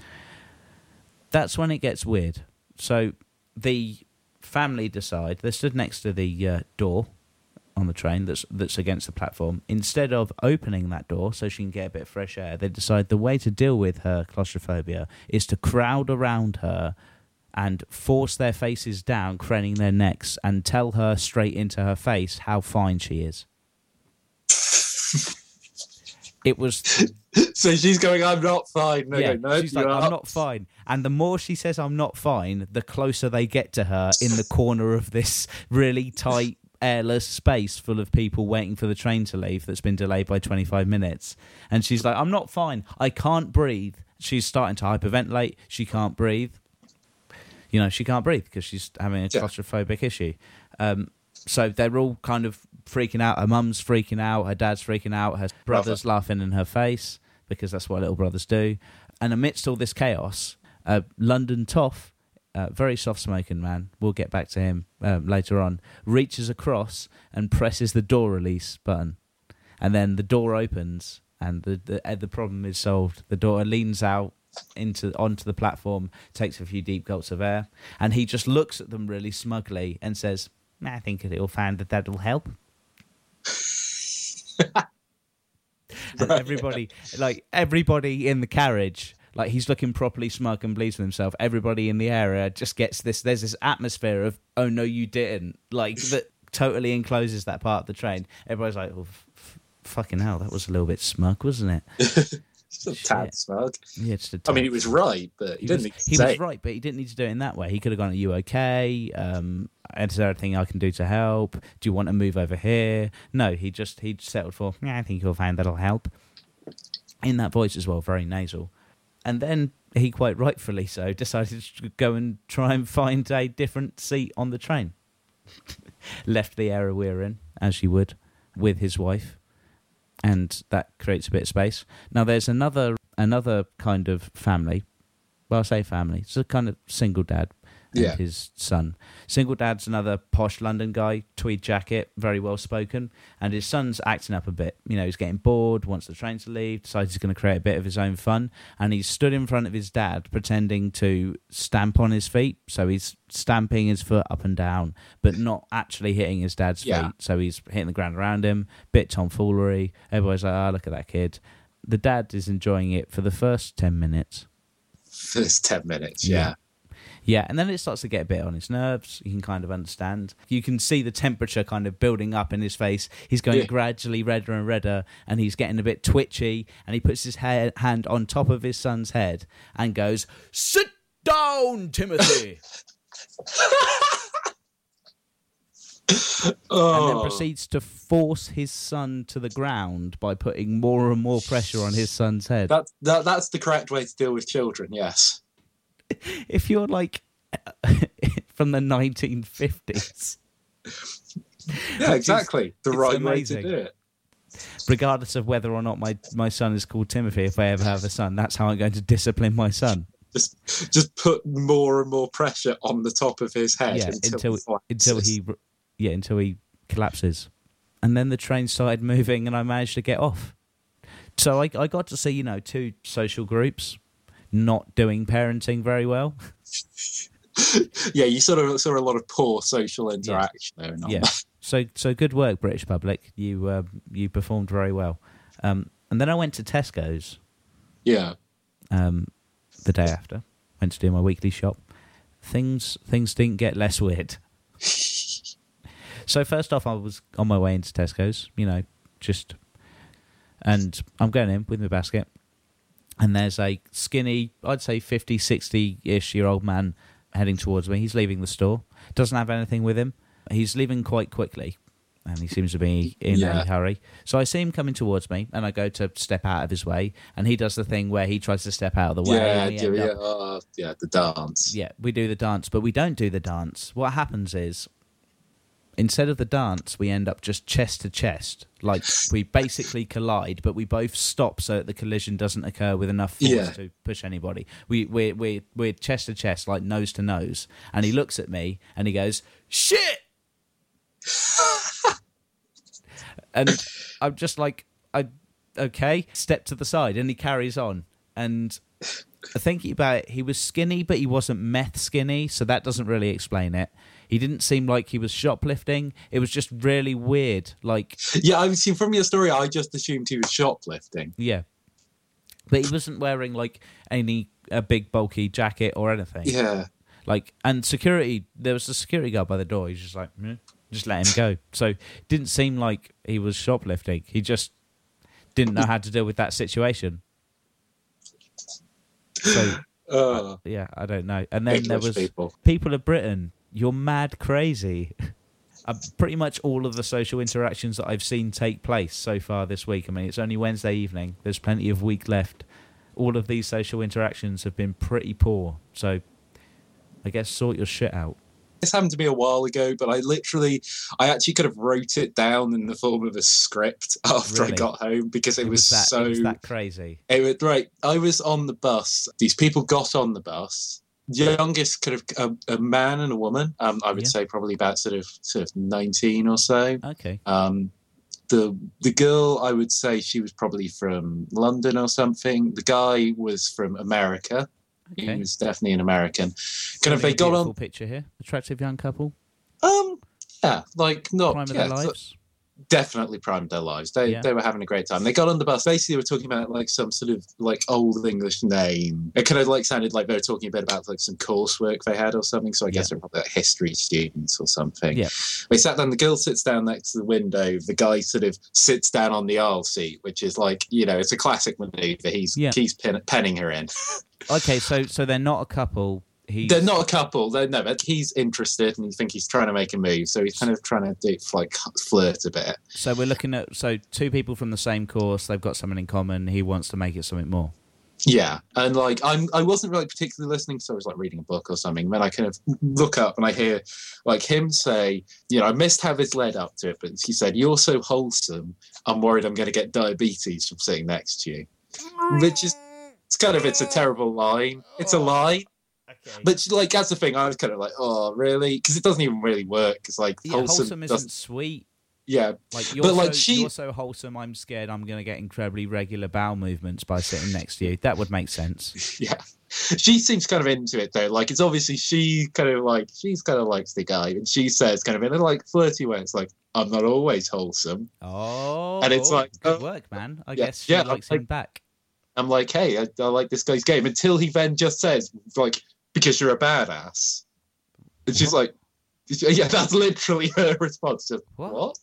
That's when it gets weird. So the family decide they stood next to the uh, door on the train that's that's against the platform. Instead of opening that door so she can get a bit of fresh air, they decide the way to deal with her claustrophobia is to crowd around her and force their faces down, craning their necks, and tell her straight into her face how fine she is. It was So she's going, I'm not fine. No, yeah. no, no, she's like, I'm up." not fine. And the more she says I'm not fine, the closer they get to her in the corner of this really tight, airless space full of people waiting for the train to leave that's been delayed by 25 minutes. And she's like, I'm not fine. I can't breathe. She's starting to hyperventilate. She can't breathe. You know, she can't breathe because she's having a Yeah. claustrophobic issue. Um, so they're all kind of freaking out. Her mum's freaking out. Her dad's freaking out. Her brother's laughing in her face because that's what little brothers do. And amidst all this chaos, uh, London Toff, uh, very soft smoking man, we'll get back to him um, later on, reaches across and presses the door release button. And then the door opens and the, the, uh, the problem is solved. The daughter leans out into onto the platform, takes a few deep gulps of air, and he just looks at them really smugly and says, I think it'll find that that'll help. and everybody, like everybody in the carriage, like he's looking properly smug and pleased with himself. Everybody in the area just gets this. There's this atmosphere of, oh no, you didn't, like that totally encloses that part of the train. Everybody's like, oh, f- f- fucking hell, that was a little bit smug, wasn't it? Just a tad Shit. smug. Yeah, just a I mean, tad. he was right, but he, he, didn't was, need to he was it. right, but he didn't need to do it in that way. He could have gone, "Are you okay? Um, is there anything I can do to help? Do you want to move over here?" No, he just he settled for, "Yeah, I think you'll find that'll help." In that voice as well, very nasal. And then he quite rightfully so decided to go and try and find a different seat on the train. Left the area we're in, as you would, with his wife, and that creates a bit of space. Now there's another another kind of family. Well, I say family. It's a kind of single dad Yeah. his son. Single dad's another posh London guy, tweed jacket, very well spoken, and his son's acting up a bit. You know, he's getting bored, wants the train to leave, decides he's going to create a bit of his own fun, and he's stood in front of his dad pretending to stamp on his feet. So he's stamping his foot up and down, but not actually hitting his dad's Yeah. feet. So he's hitting the ground around him, bit tomfoolery. Everybody's like, oh, look at that kid. The dad is enjoying it for the first 10 minutes. First 10 minutes, Yeah. yeah. Yeah, and then it starts to get a bit on his nerves. You can kind of understand. You can see the temperature kind of building up in his face. He's going Yeah. gradually redder and redder, and he's getting a bit twitchy. And he puts his ha- hand on top of his son's head and goes, "Sit down, Timothy," and Oh, then proceeds to force his son to the ground by putting more and more pressure on his son's head. that, that, that's the correct way to deal with children, yes. if you're like from the 1950s, Yeah, is- exactly. the right amazing. way to do it. regardless of whether or not my, my son is called Timothy, if I ever have a son, that's how I'm going to discipline my son. Just, just put more and more pressure on the top of his head Yeah, until, until until he, yeah, until he collapses, and then the train started moving, and I managed to get off. So I I got to see you know two social groups not doing parenting very well. yeah, you sort of saw a lot of poor social interaction there. and Yeah. So so good work, British public. You uh, you performed very well. Um, and then I went to Tesco's. yeah. um, the day after. Went to do my weekly shop. Things things didn't get less weird. so first off, I was on my way into Tesco's. You know, just and I'm going in with my basket, and there's a skinny, I'd say 50, 60 ish year old man heading towards me. He's leaving the store. Doesn't have anything with him. He's leaving quite quickly. And he seems to be in Yeah. a hurry. So I see him coming towards me, and I go to step out of his way, and he does the thing where he tries to step out of the way. Yeah, and we do, end yeah, up- uh, yeah, the dance. yeah, we do the dance, but we don't do the dance. What happens is, instead of the dance, we end up just chest to chest. Like we basically collide, but we both stop so that the collision doesn't occur with enough force Yeah. to push anybody. We we we we're chest to chest, like nose to nose. And he looks at me and he goes, "Shit!" and I'm just like, I okay, step to the side, and he carries on. And thinking about it, he was skinny, but he wasn't meth skinny, so that doesn't really explain it. He didn't seem like he was shoplifting. It was just really weird. Like, Yeah, I see from your story, I just assumed he was shoplifting. yeah. But he wasn't wearing like any a big bulky jacket or anything. Yeah. Like, and security, there was a security guard by the door. He's just like, "Meh," just let him go. So, didn't seem like he was shoplifting. He just didn't know how to deal with that situation. So Uh, yeah, I don't know. And then there was people. people of Britain. You're mad crazy. Uh, pretty much all of the social interactions that I've seen take place so far this week. I mean, it's only Wednesday evening. There's plenty of week left. All of these social interactions have been pretty poor. So, I guess sort your shit out. This happened to me a while ago, but I literally, I actually could have wrote it down in the form of a script after Really? I got home because it, was, that, so. it was that crazy. It was right. I was on the bus. These people got on the bus. Youngest kind of a, a man and a woman. Um, I would Yeah. say probably about sort of sort of nineteen or so. Okay. Um, the the girl I would say she was probably from London or something. The guy was from America. Okay. He was definitely an American. Kind of they got on. picture here. Attractive young couple. Um, yeah, like not Prime of their lives. Definitely primed their lives. They Yeah. they were having a great time. They got on the bus. Basically, they were talking about like some sort of like old English name. It kind of like sounded like they were talking a bit about like some coursework they had or something. So I guess they're probably like history students or something. Yeah. They sat down. The girl sits down next to the window. The guy sort of sits down on the aisle seat, which is like you know it's a classic maneuver. He's Yeah. he's pen, penning her in. Okay, so so they're not a couple. He's, They're not a couple. They're no, but he's interested and you think he's trying to make a move. So he's kind of trying to do like flirt a bit. So we're looking at so two people from the same course. They've got something in common. He wants to make it something more. Yeah, and like I'm, I wasn't really particularly listening, so I was like reading a book or something. Then I kind of look up and I hear like him say, you know, I missed how this led up to it, but he said, "You're so wholesome. I'm worried I'm going to get diabetes from sitting next to you," which is it's kind of it's a terrible line. It's a lie, Okay. but like that's the thing. I was kind of like, oh, really? Because it doesn't even really work. It's like yeah, wholesome, wholesome isn't sweet. yeah, Like you're But, so, like, she- you're so wholesome. I'm scared. I'm going to get incredibly regular bowel movements by sitting next to you. That would make sense. yeah. She seems kind of into it though. Like it's obviously she kind of like she's kind of likes the guy, and she says kind of in a like flirty way. It's like I'm not always wholesome. Oh, And it's oh, like, good oh, work, man. I yeah, guess she yeah, likes like- him back. I'm like, hey, I, I like this guy's game. Until he then just says like because you're a badass, and she's like, yeah, that's literally her response. Just What? what?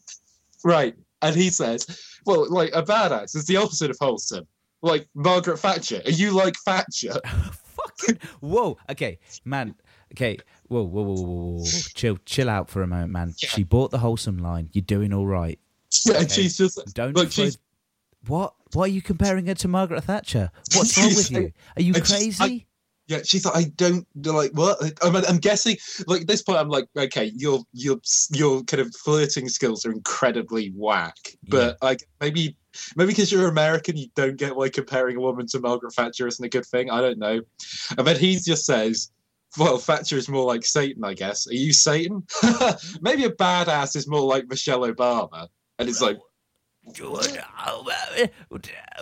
Right, and he says, well, like a badass is the opposite of wholesome. Like Margaret Thatcher. Are you like Thatcher? Fucking whoa. Okay, man. Okay. Whoa, whoa, whoa, whoa, whoa. Chill, chill out for a moment, man. Yeah. She bought the wholesome line. You're doing all right. Yeah, and Okay. she's just Don't. Look, she's- What? Why are you comparing her to Margaret Thatcher? What's wrong with you? Are you I just- I- crazy? Yeah, she's like, I don't like what. I'm, I'm guessing, like at this point, I'm like, okay, your your your kind of flirting skills are incredibly whack. But like maybe maybe because you're American, you don't get why comparing a woman to Margaret Thatcher isn't a good thing. I don't know. And then he just says, "Well, Thatcher is more like Satan, I guess. Are you Satan? maybe a badass is more like Michelle Obama." And it's like,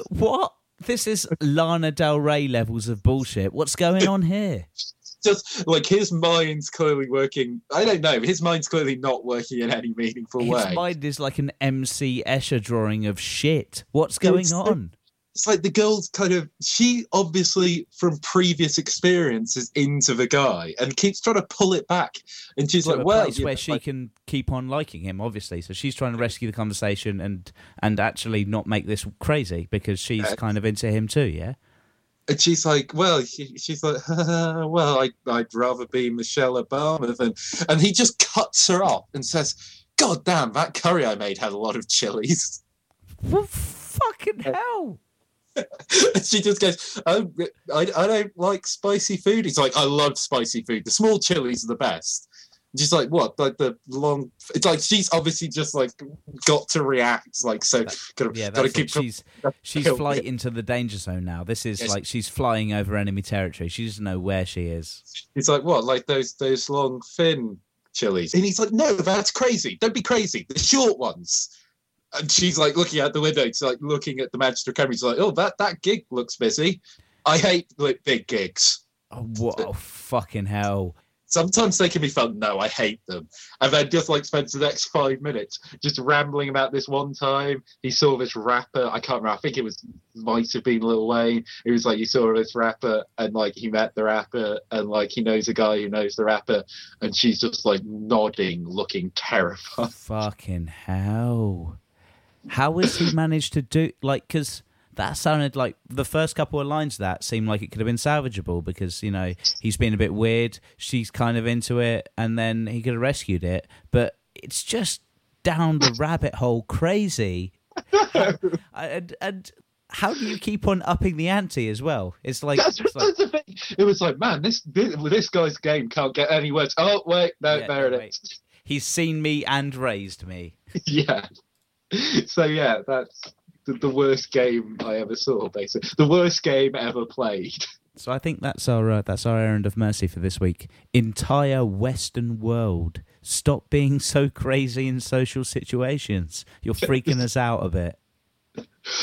What? This is Lana Del Rey levels of bullshit. What's going on here? just like his mind's clearly working. I don't know. His mind's clearly not working in any meaningful His way. His mind is like an MC Escher drawing of shit. What's going It's- on? It's like the girl's kind of she obviously from previous experience is into the guy and keeps trying to pull it back and she's to like well where know, she like- can keep on liking him, obviously. So she's trying to rescue the conversation and and actually not make this crazy because she's Yeah. kind of into him too. Yeah. and she's like well she, she's like well I, i'd rather be michelle obama than and he just cuts her off and says god damn that curry i made had a lot of chilies What fucking hell? she just goes oh, I, I don't like spicy food he's like i love spicy food the small chilies are the best And she's like what like the long it's like she's obviously just like got to react like so gotta, Yeah, gotta keep she's she's flight into the danger zone now. This is Yes. like she's flying over enemy territory. She doesn't know where she is. He's like, what? Like those those long thin chilies? And he's like, no, that's crazy. Don't be crazy. The short ones. And she's like looking out the window. She's like looking at the Manchester camera. She's like, oh, that that gig looks busy. I hate like, big gigs. Oh, whoa, fucking hell! Sometimes they can be fun. No, I hate them. And then just like spends the next five minutes just rambling about this one time he saw this rapper. I can't remember. I think it was might have been Lil Wayne. It was like he saw this rapper and like he met the rapper and like he knows a guy who knows the rapper and she's just like nodding, looking terrified. Fucking hell! How has he managed to do like? Because that sounded like the first couple of lines of that seemed like it could have been salvageable because you know he's been a bit weird. She's kind of into it, and then he could have rescued it. But it's just down the rabbit hole, crazy. and, and how do you keep on upping the ante as well? It's like, That's, it's like that's the thing. It was like, man, this this, this guy's game can't get any worse. Oh wait, no, Yeah, there it wait. is. he's seen me and raised me. yeah. So yeah, that's the, the worst game I ever saw. Basically, the worst game ever played. So I think that's our uh, that's our errand of mercy for this week. Entire Western world, stop being so crazy in social situations. You're freaking us out a bit.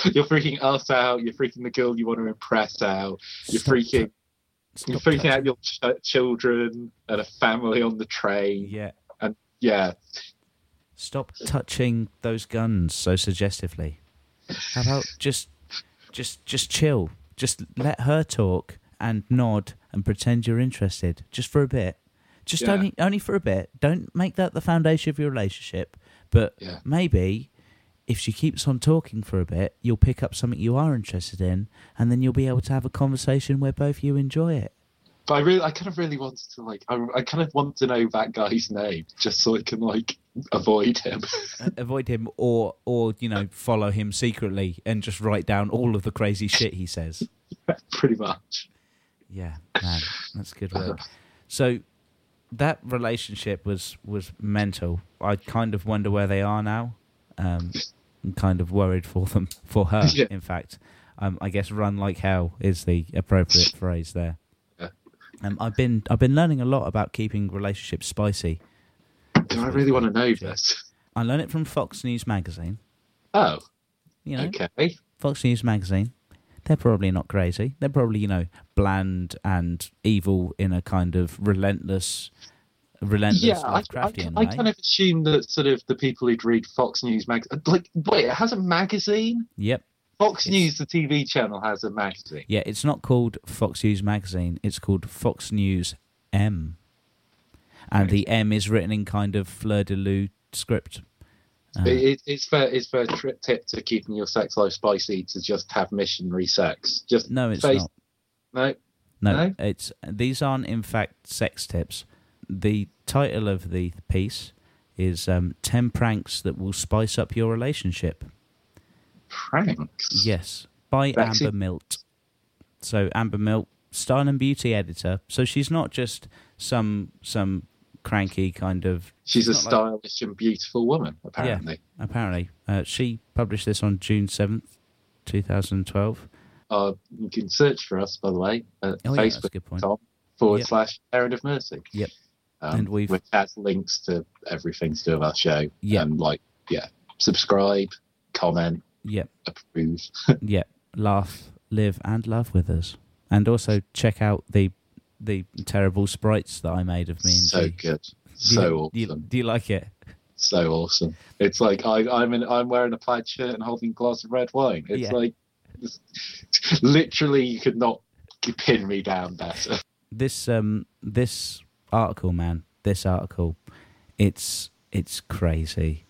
You're freaking us out. You're freaking the girl you want to impress out. You're Stop freaking. You're freaking out your ch- children and a family on the train. Yeah. And Yeah, Stop touching those guns so suggestively. How about just just just chill. Just let her talk and nod and pretend you're interested just for a bit. Just Yeah. only only for a bit. Don't make that the foundation of your relationship, but Yeah. maybe if she keeps on talking for a bit, you'll pick up something you are interested in and then you'll be able to have a conversation where both of you enjoy it. But I really, I kind of really wanted to like, I, I kind of want to know that guy's name just so I can like avoid him. avoid him or or you know follow him secretly and just write down all of the crazy shit he says Pretty much. yeah man that's good work so that relationship was was mental i kind of wonder where they are now um i'm kind of worried for them for her Yeah. in fact um i guess run like hell is the appropriate phrase there. Um i've been i've been learning a lot about keeping relationships spicy Do I really want to know this? i learned it from fox news magazine Oh, you know okay. Fox News magazine, they're probably not crazy. They're probably, you know, bland and evil in a kind of relentless, relentless Yeah, I, I, I kind of assume that sort of the people who'd read Fox News mag, like, wait, it has a magazine. Yep. Fox News, the TV channel, has a magazine. Yeah, it's not called Fox News magazine. It's called Fox News M. And the M is written in kind of fleur de lis script. Uh, It, it, it's fair. It's fair tip to keeping your sex life spicy to just have missionary sex. Just no, it's face- not. no. No, No? it's these aren't in fact sex tips. The title of the piece is um, 10 pranks that will spice up your relationship. Pranks. Yes, by? Amber Milt. So Amber Milt, style and beauty editor. So she's not just some some cranky kind of. She's a not like- stylish and beautiful woman, apparently. apparently, uh, she published this on June seventh, two thousand twelve. Uh, you can search for us, by the way, at Oh yeah, that's a good point. facebook.com forward Yep. slash Errand of Mercy. Yep. Um, And we've- which has links to everything to do with our show. Yep. And like, yeah, subscribe, comment, Yep, approve. yep. Laugh, live, and love with us, and also check out the the terrible sprites that I made of me and so G. good. Do you- So do you, awesome. do you like it? so awesome. It's like I, I'm in, I'm wearing a plaid shirt and holding a glass of red wine. It's Yeah. like literally you could not pin me down better. this um this article man this article it's it's crazy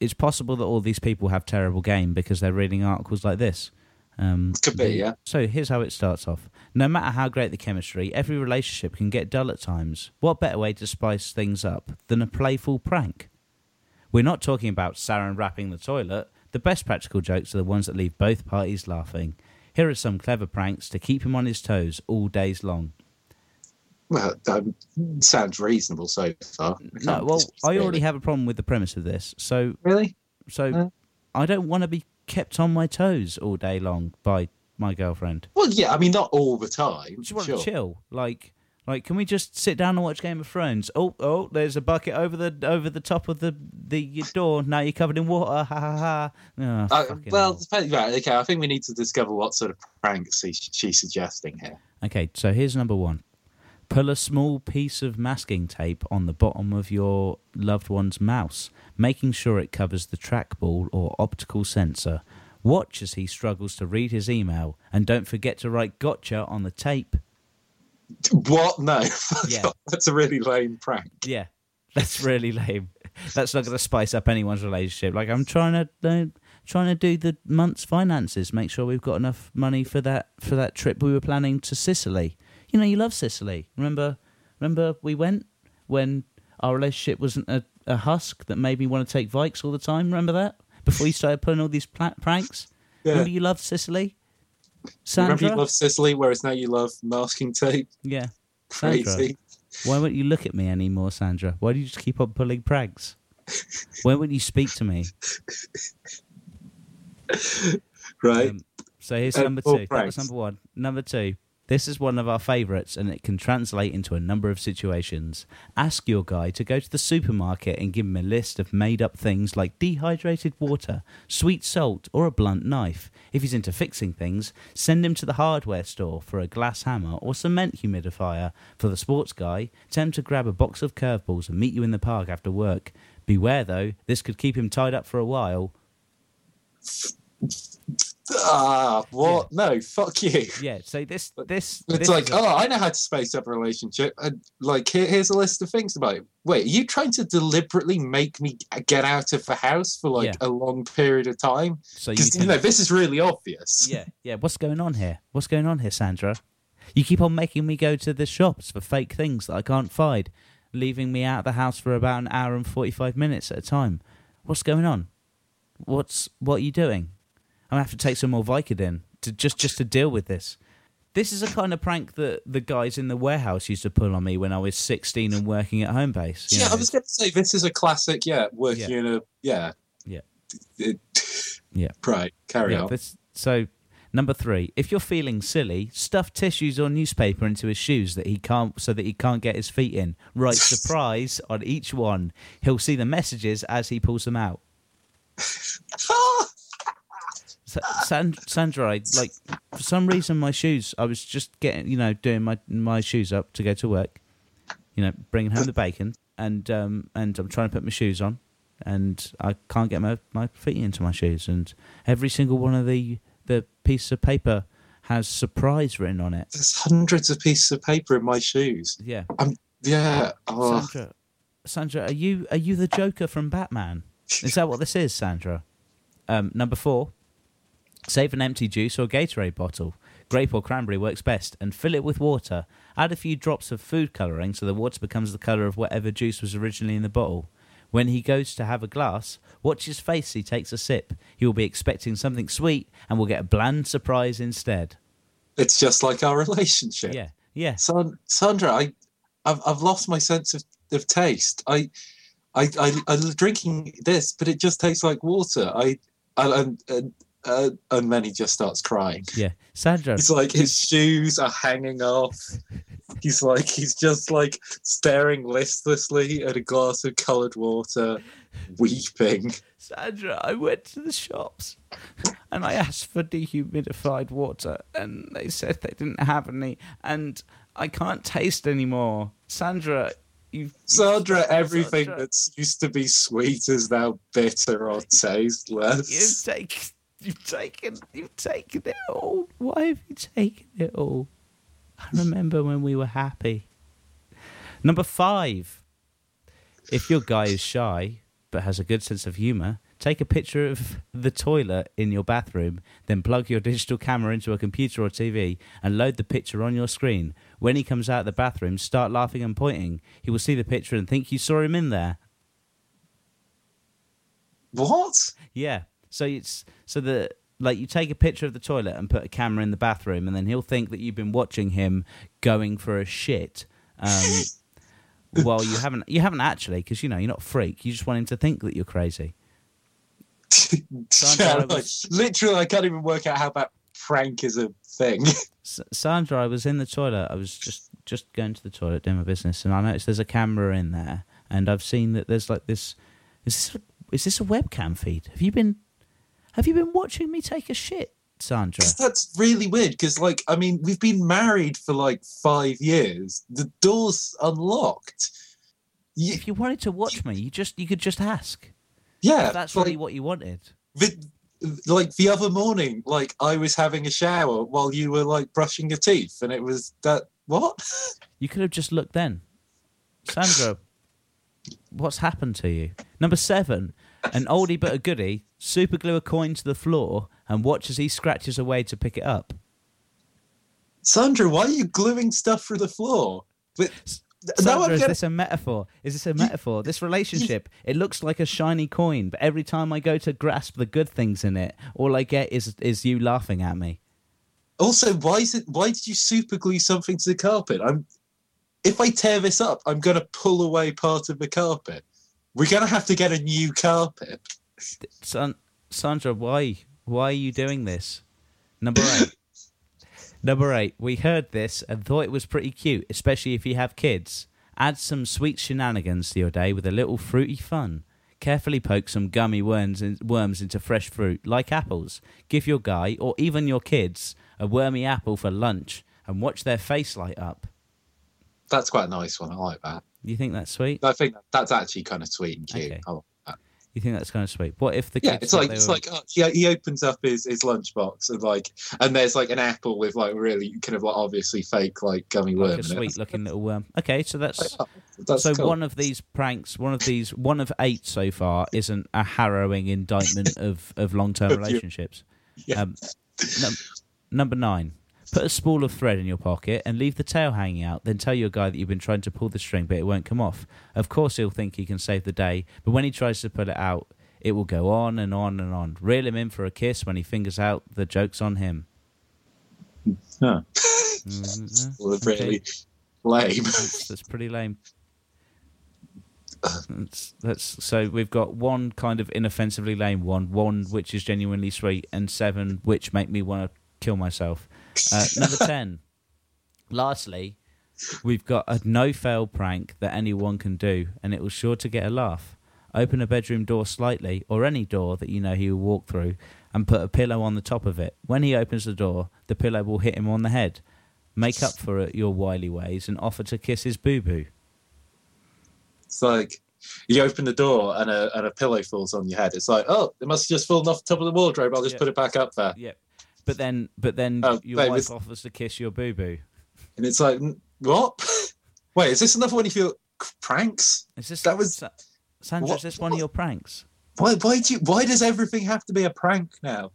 it's possible that all these people have terrible game because they're reading articles like this. Um Could be, yeah. so here's how it starts off. No matter how great the chemistry every relationship can get dull at times. What better way to spice things up than a playful prank? We're not talking about Saran wrapping the toilet. The best practical jokes are the ones that leave both parties laughing. Here are some clever pranks to keep him on his toes all days long Well, um, sounds reasonable so far. No, well, I already have a problem with the premise of this. So, really. so Uh. I don't want to be kept on my toes all day long by my girlfriend. Well, yeah, I mean, not all the time. Just want sure. to chill. Like, like, can we just sit down and watch Game of Thrones? Oh, oh, there's a bucket over the over the top of the the door. Now you're covered in water. Ha ha ha. Oh, Uh, well, right, okay. I think we need to discover what sort of pranks she, she's suggesting here. Okay, so here's number one. Pull a small piece of masking tape on the bottom of your loved one's mouse, making sure it covers the trackball or optical sensor. Watch as he struggles to read his email, and don't forget to write gotcha on the tape. What? No, Yeah. that's a really lame prank. Yeah, that's really lame. that's not going to spice up anyone's relationship. Like I'm trying to uh, trying to do the month's finances, make sure we've got enough money for that for that trip we were planning to Sicily. You know, you love Sicily. Remember, remember we went when our relationship wasn't a, a husk that made me want to take Vikes all the time. Remember that before you started pulling all these pla- pranks. Yeah. Remember you loved Sicily, Sandra? Remember you love Sicily, whereas now you love masking tape. yeah, Sandra. Why won't you look at me anymore, Sandra? Why do you just keep on pulling pranks? Why won't you speak to me? Right. Um, so here's Uh, number two. That was number one. Number two. This is one of our favourites, and it can translate into a number of situations. Ask your guy to go to the supermarket and give him a list of made up things like dehydrated water, sweet salt, or a blunt knife. If he's into fixing things, send him to the hardware store for a glass hammer or cement humidifier. For the sports guy, tell him to grab a box of curveballs and meet you in the park after work. Beware though, this could keep him tied up for a while. Ah, what? No, fuck you. Yeah, so this this It's this like, oh, I know how to space up a relationship. And like, here, here's a list of things about it. Wait, are you trying to deliberately make me get out of the house for like Yeah. a long period of time? so you Because you, know this is really obvious. yeah, yeah. What's going on here? What's going on here, Sandra? You keep on making me go to the shops for fake things that I can't find, leaving me out of the house for about an hour and forty-five minutes at a time. What's going on? What's what are you doing? I'm gonna have to take some more Vicodin to just just to deal with this. This is a kind of prank that the guys in the warehouse used to pull on me when I was 16 and working at Homebase. Yeah, know, I was going to say this is a classic. Yeah, working in a yeah. Yeah. Yeah. Right. Carry Yeah, on. this, so number three, if you're feeling silly, stuff tissues or newspaper into his shoes that he can't, so that he can't get his feet in. Write surprise on each one. He'll see the messages as he pulls them out. Sa- San- Sandra, I, like for some reason, my shoes. I was just getting, you know, doing my my shoes up to go to work. You know, bringing home the bacon, and um, and I'm trying to put my shoes on, and I can't get my my feet into my shoes, and every single one of the the pieces of paper has surprise written on it. There's hundreds of pieces of paper in my shoes. Yeah, Yeah. Oh, Sandra, Sandra, are you are you the Joker from Batman? Is that what this is, Sandra? Um, number four, save an empty juice or Gatorade bottle. Grape or cranberry works best, and fill it with water. Add a few drops of food colouring so the water becomes the colour of whatever juice was originally in the bottle. When he goes to have a glass, watch his face as he takes a sip. He will be expecting something sweet and will get a bland surprise instead. it's just like our relationship. Yeah, yeah. San- Sandra, I, I've, I've lost my sense of, of taste. I, I, I, I'm drinking this, but it just tastes like water. I, I and, and, uh, and then he just starts crying. Yeah, Sandra. He's like, his shoes are hanging off. He's like, he's just like staring listlessly at a glass of coloured water, weeping. Sandra, I went to the shops and I asked for dehumidified water, and they said they didn't have any, and I can't taste anymore. Sandra, you. Sandra, everything Sandra, that's used to be sweet is now bitter or tasteless. You've tasteless. taken. You've taken. You've taken it all. Why have you taken it all? I remember when we were happy. Number five. If your guy is shy but has a good sense of humour, take a picture of the toilet in your bathroom, then plug your digital camera into a computer or TV and load the picture on your screen. When he comes out of the bathroom, start laughing and pointing. He will see the picture and think you saw him in there. What? Yeah. So it's so the like you take a picture of the toilet and put a camera in the bathroom, and then he'll think that you've been watching him going for a shit. Um, well, you haven't. You haven't actually, because you know you're not a freak. You just want him to think that you're crazy. Sandra, Yeah, like, literally, I can't even work out how that prank is a thing. S- Sandra, I was in the toilet. I was just just going to the toilet doing my business, and I noticed there's a camera in there, and I've seen that there's like this. Is this is this a webcam feed? Have you been Have you been watching me take a shit, Sandra? that's really weird. Because, like, I mean, we've been married for like five years. The door's unlocked. You, If you wanted to watch me, you just you could just ask. yeah, If that's like, really what you wanted. the, like the other morning, like I was having a shower while you were like brushing your teeth, and it was that what? You could have just looked then. Sandra, What's happened to you? Number seven, an oldie but a goodie, super glue a coin to the floor and watch as he scratches away to pick it up. Sandra, why are you gluing stuff through the floor? But Sandra, is this a metaphor? Is this a metaphor? This relationship, it looks like a shiny coin, but every time I go to grasp the good things in it, all I get is is you laughing at me. also why is it why did you super glue something to the carpet? I'm if I tear this up, I'm gonna pull away part of the carpet. We're gonna have to get a new carpet. San- Sandra, why? Why are you doing this? Number eight. Number eight. We heard this and thought it was pretty cute, especially if you have kids. Add some sweet shenanigans to your day with a little fruity fun. Carefully poke some gummy worms, in, worms into fresh fruit, like apples. Give your guy, or even your kids, a wormy apple for lunch and watch their face light up. That's quite a nice one. I like that. You think that's sweet? I think that's actually kind of sweet and cute. Okay. I like that. You think that's kind of sweet? What if the Yeah, it's like it's were- like oh, he, he opens up his, his lunchbox and like and there's like an apple with like really kind of like obviously fake like gummy worm. like it. sweet looking little worm? Okay, so that's Oh, That's so cool. one of these pranks, one of these, one of eight so far, isn't a harrowing indictment of, of long term relationships. Yeah. Um, num- number nine. Put a spool of thread in your pocket and leave the tail hanging out. Then tell your guy that you've been trying to pull the string, but it won't come off. Of course, he'll think he can save the day, but when he tries to pull it out, it will go on and on and on. Reel him in for a kiss when he fingers out the joke's on him. Huh. Mm, Well, okay. really lame. That's, that's pretty lame. That's, that's so we've got one kind of inoffensively lame one, one which is genuinely sweet, and seven which make me want to kill myself. Uh, number ten. Lastly, we've got a no-fail prank that anyone can do, and it will sure to get a laugh. Open a bedroom door slightly, or any door that you know he will walk through, and put a pillow on the top of it. When he opens the door, the pillow will hit him on the head. Make up for it your wily ways and offer to kiss his boo boo. It's like you open the door and a and a pillow falls on your head. It's like, oh, it must have just fallen off the top of the wardrobe. I'll just Yeah. put it back up there. Yeah, but then, but then Oh, your wait, wife was- offers to kiss your boo boo. And it's like, what? Wait, is this another one of your pranks? Is this That was- Sa- Sandra? What- Is this one of your pranks? Why? Why do you? Why does everything have to be a prank now?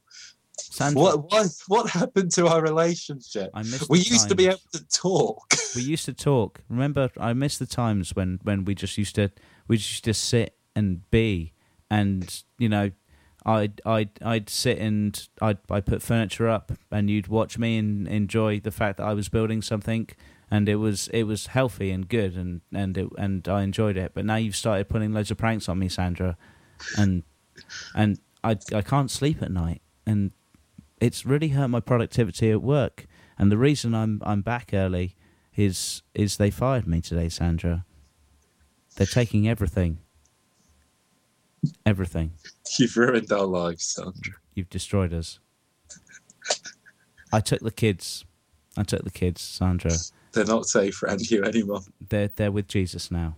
Sandra, What? What? What happened to our relationship? I missed. We used to be able to talk. We used to talk. Remember, I miss the times when when we just used to we just used to sit and be, and you know, I'd I'd I'd sit and I'd I put furniture up, and you'd watch me and enjoy the fact that I was building something, and it was it was healthy and good, and and it, and I enjoyed it. But now you've started putting loads of pranks on me, Sandra, and and I I can't sleep at night, and it's really hurt my productivity at work. And the reason I'm I'm back early is is they fired me today, Sandra. They're taking everything. Everything. You've ruined our lives, Sandra. You've destroyed us. I took the kids. I took the kids, Sandra. They're not safe around you anymore. They're they're with Jesus now.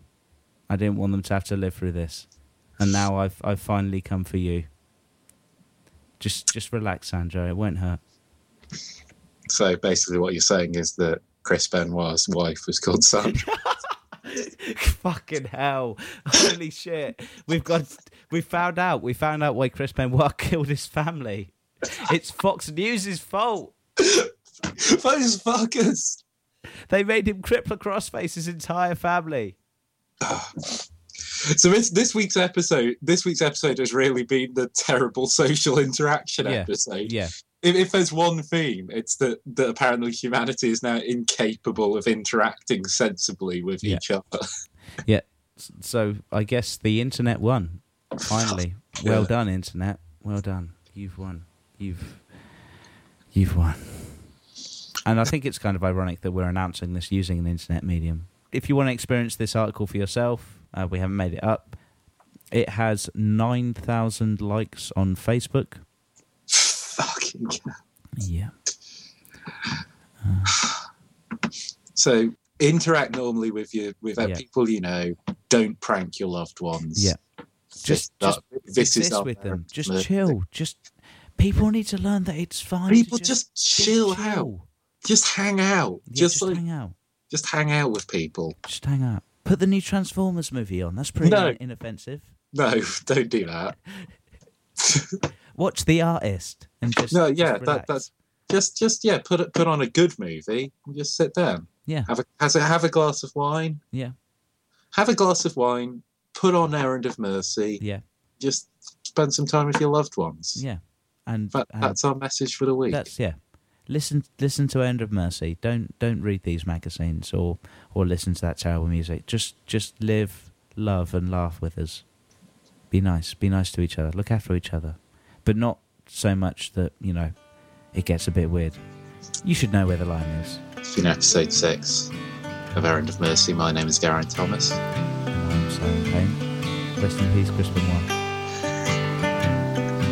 I didn't want them to have to live through this. And now I've I've finally come for you. Just just relax, Sandra. It won't hurt. So basically, what you're saying is that Chris Benoit's wife was called Sandra. Fucking hell! Holy shit! We've got we found out we found out why Chris Benoit killed his family. It's Fox News' fault. Those fuckers. They made him crippler crossface his entire family. So this this week's episode, this week's episode has really been the terrible social interaction Yeah. episode. Yeah, If, if there's one theme, it's that that apparently humanity is now incapable of interacting sensibly with Yeah. each other. yeah. so I guess the internet won. Finally, well Yeah. done, internet. Well done. You've won. You've you've won. And I think it's kind of ironic that we're announcing this using an internet medium. If you want to experience this article for yourself, uh, we haven't made it up. It has nine thousand likes on Facebook. Fucking. Yeah. So interact normally with your with uh, Yeah. people you know. Don't prank your loved ones. Yeah. Just- This- just this is with them. Just chill. Just people need to learn that it's fine. People to just, be chill out. Just hang out. Yeah, just just like hang out. just hang out with people. Just hang out. Put the new Transformers movie on. That's pretty No. inoffensive. No, don't do that. Watch The Artist and just no, yeah, relax. that, that's just just yeah. Put it put on a good movie and just sit down. Yeah. Have a has a, have a glass of wine. Yeah. Have a glass of wine. Put on Errand of Mercy. yeah, Just spend some time with your loved ones. yeah, and, That, and uh, that's our message for the week. that's yeah. Listen, listen to Errand of Mercy. Don't don't read these magazines or or listen to that terrible music. Just just live, love, and laugh with us. Be nice. Be nice to each other. Look after each other, but not so much that you know it gets a bit weird. You should know where the line is. It's been episode six of Errand of Mercy. My name is Garen Thomas. And I'm Simon Payne. Rest in peace, Chris Benoit.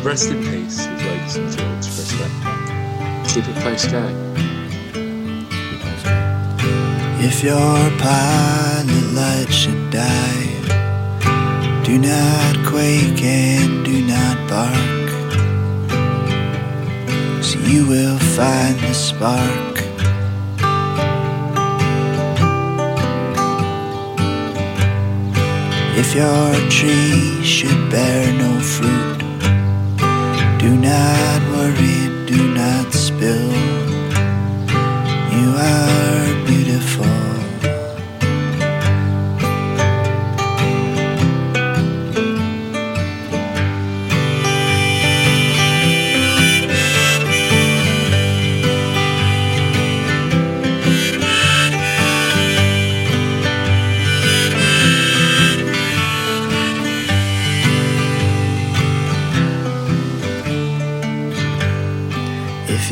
Rest in peace with ladies and George Crispin. Keep it close going. If your pilot light should die, do not quake and do not bark. So you will find the spark. If your tree should bear no fruit, do not worry, do not spill. You are beautiful.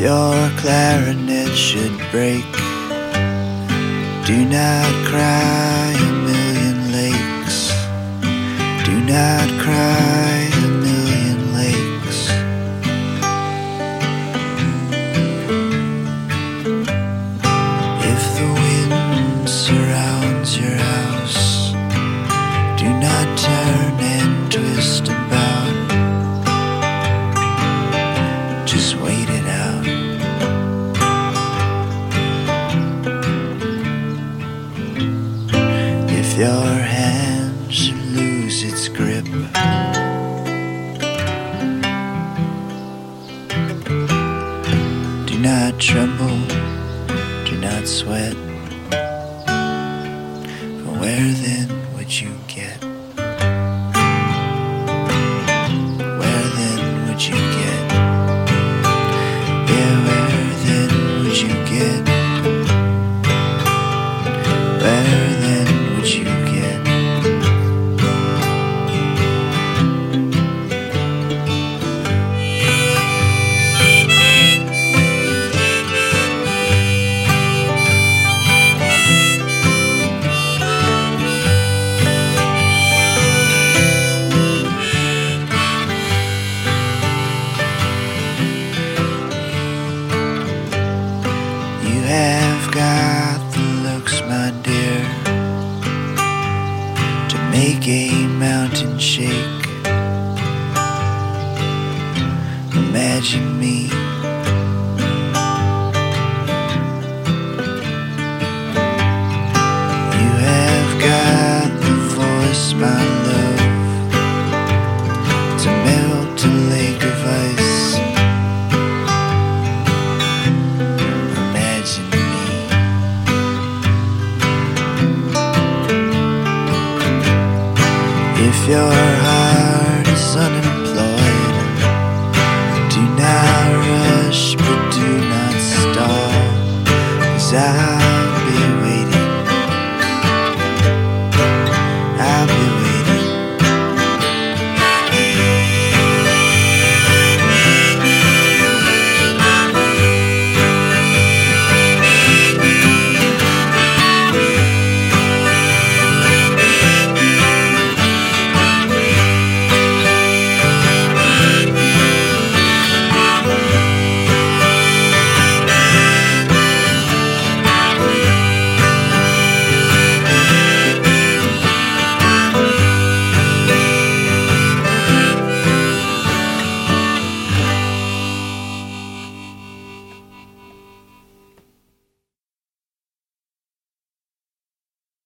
Your clarinet should break, do not cry a million lakes. Do not cry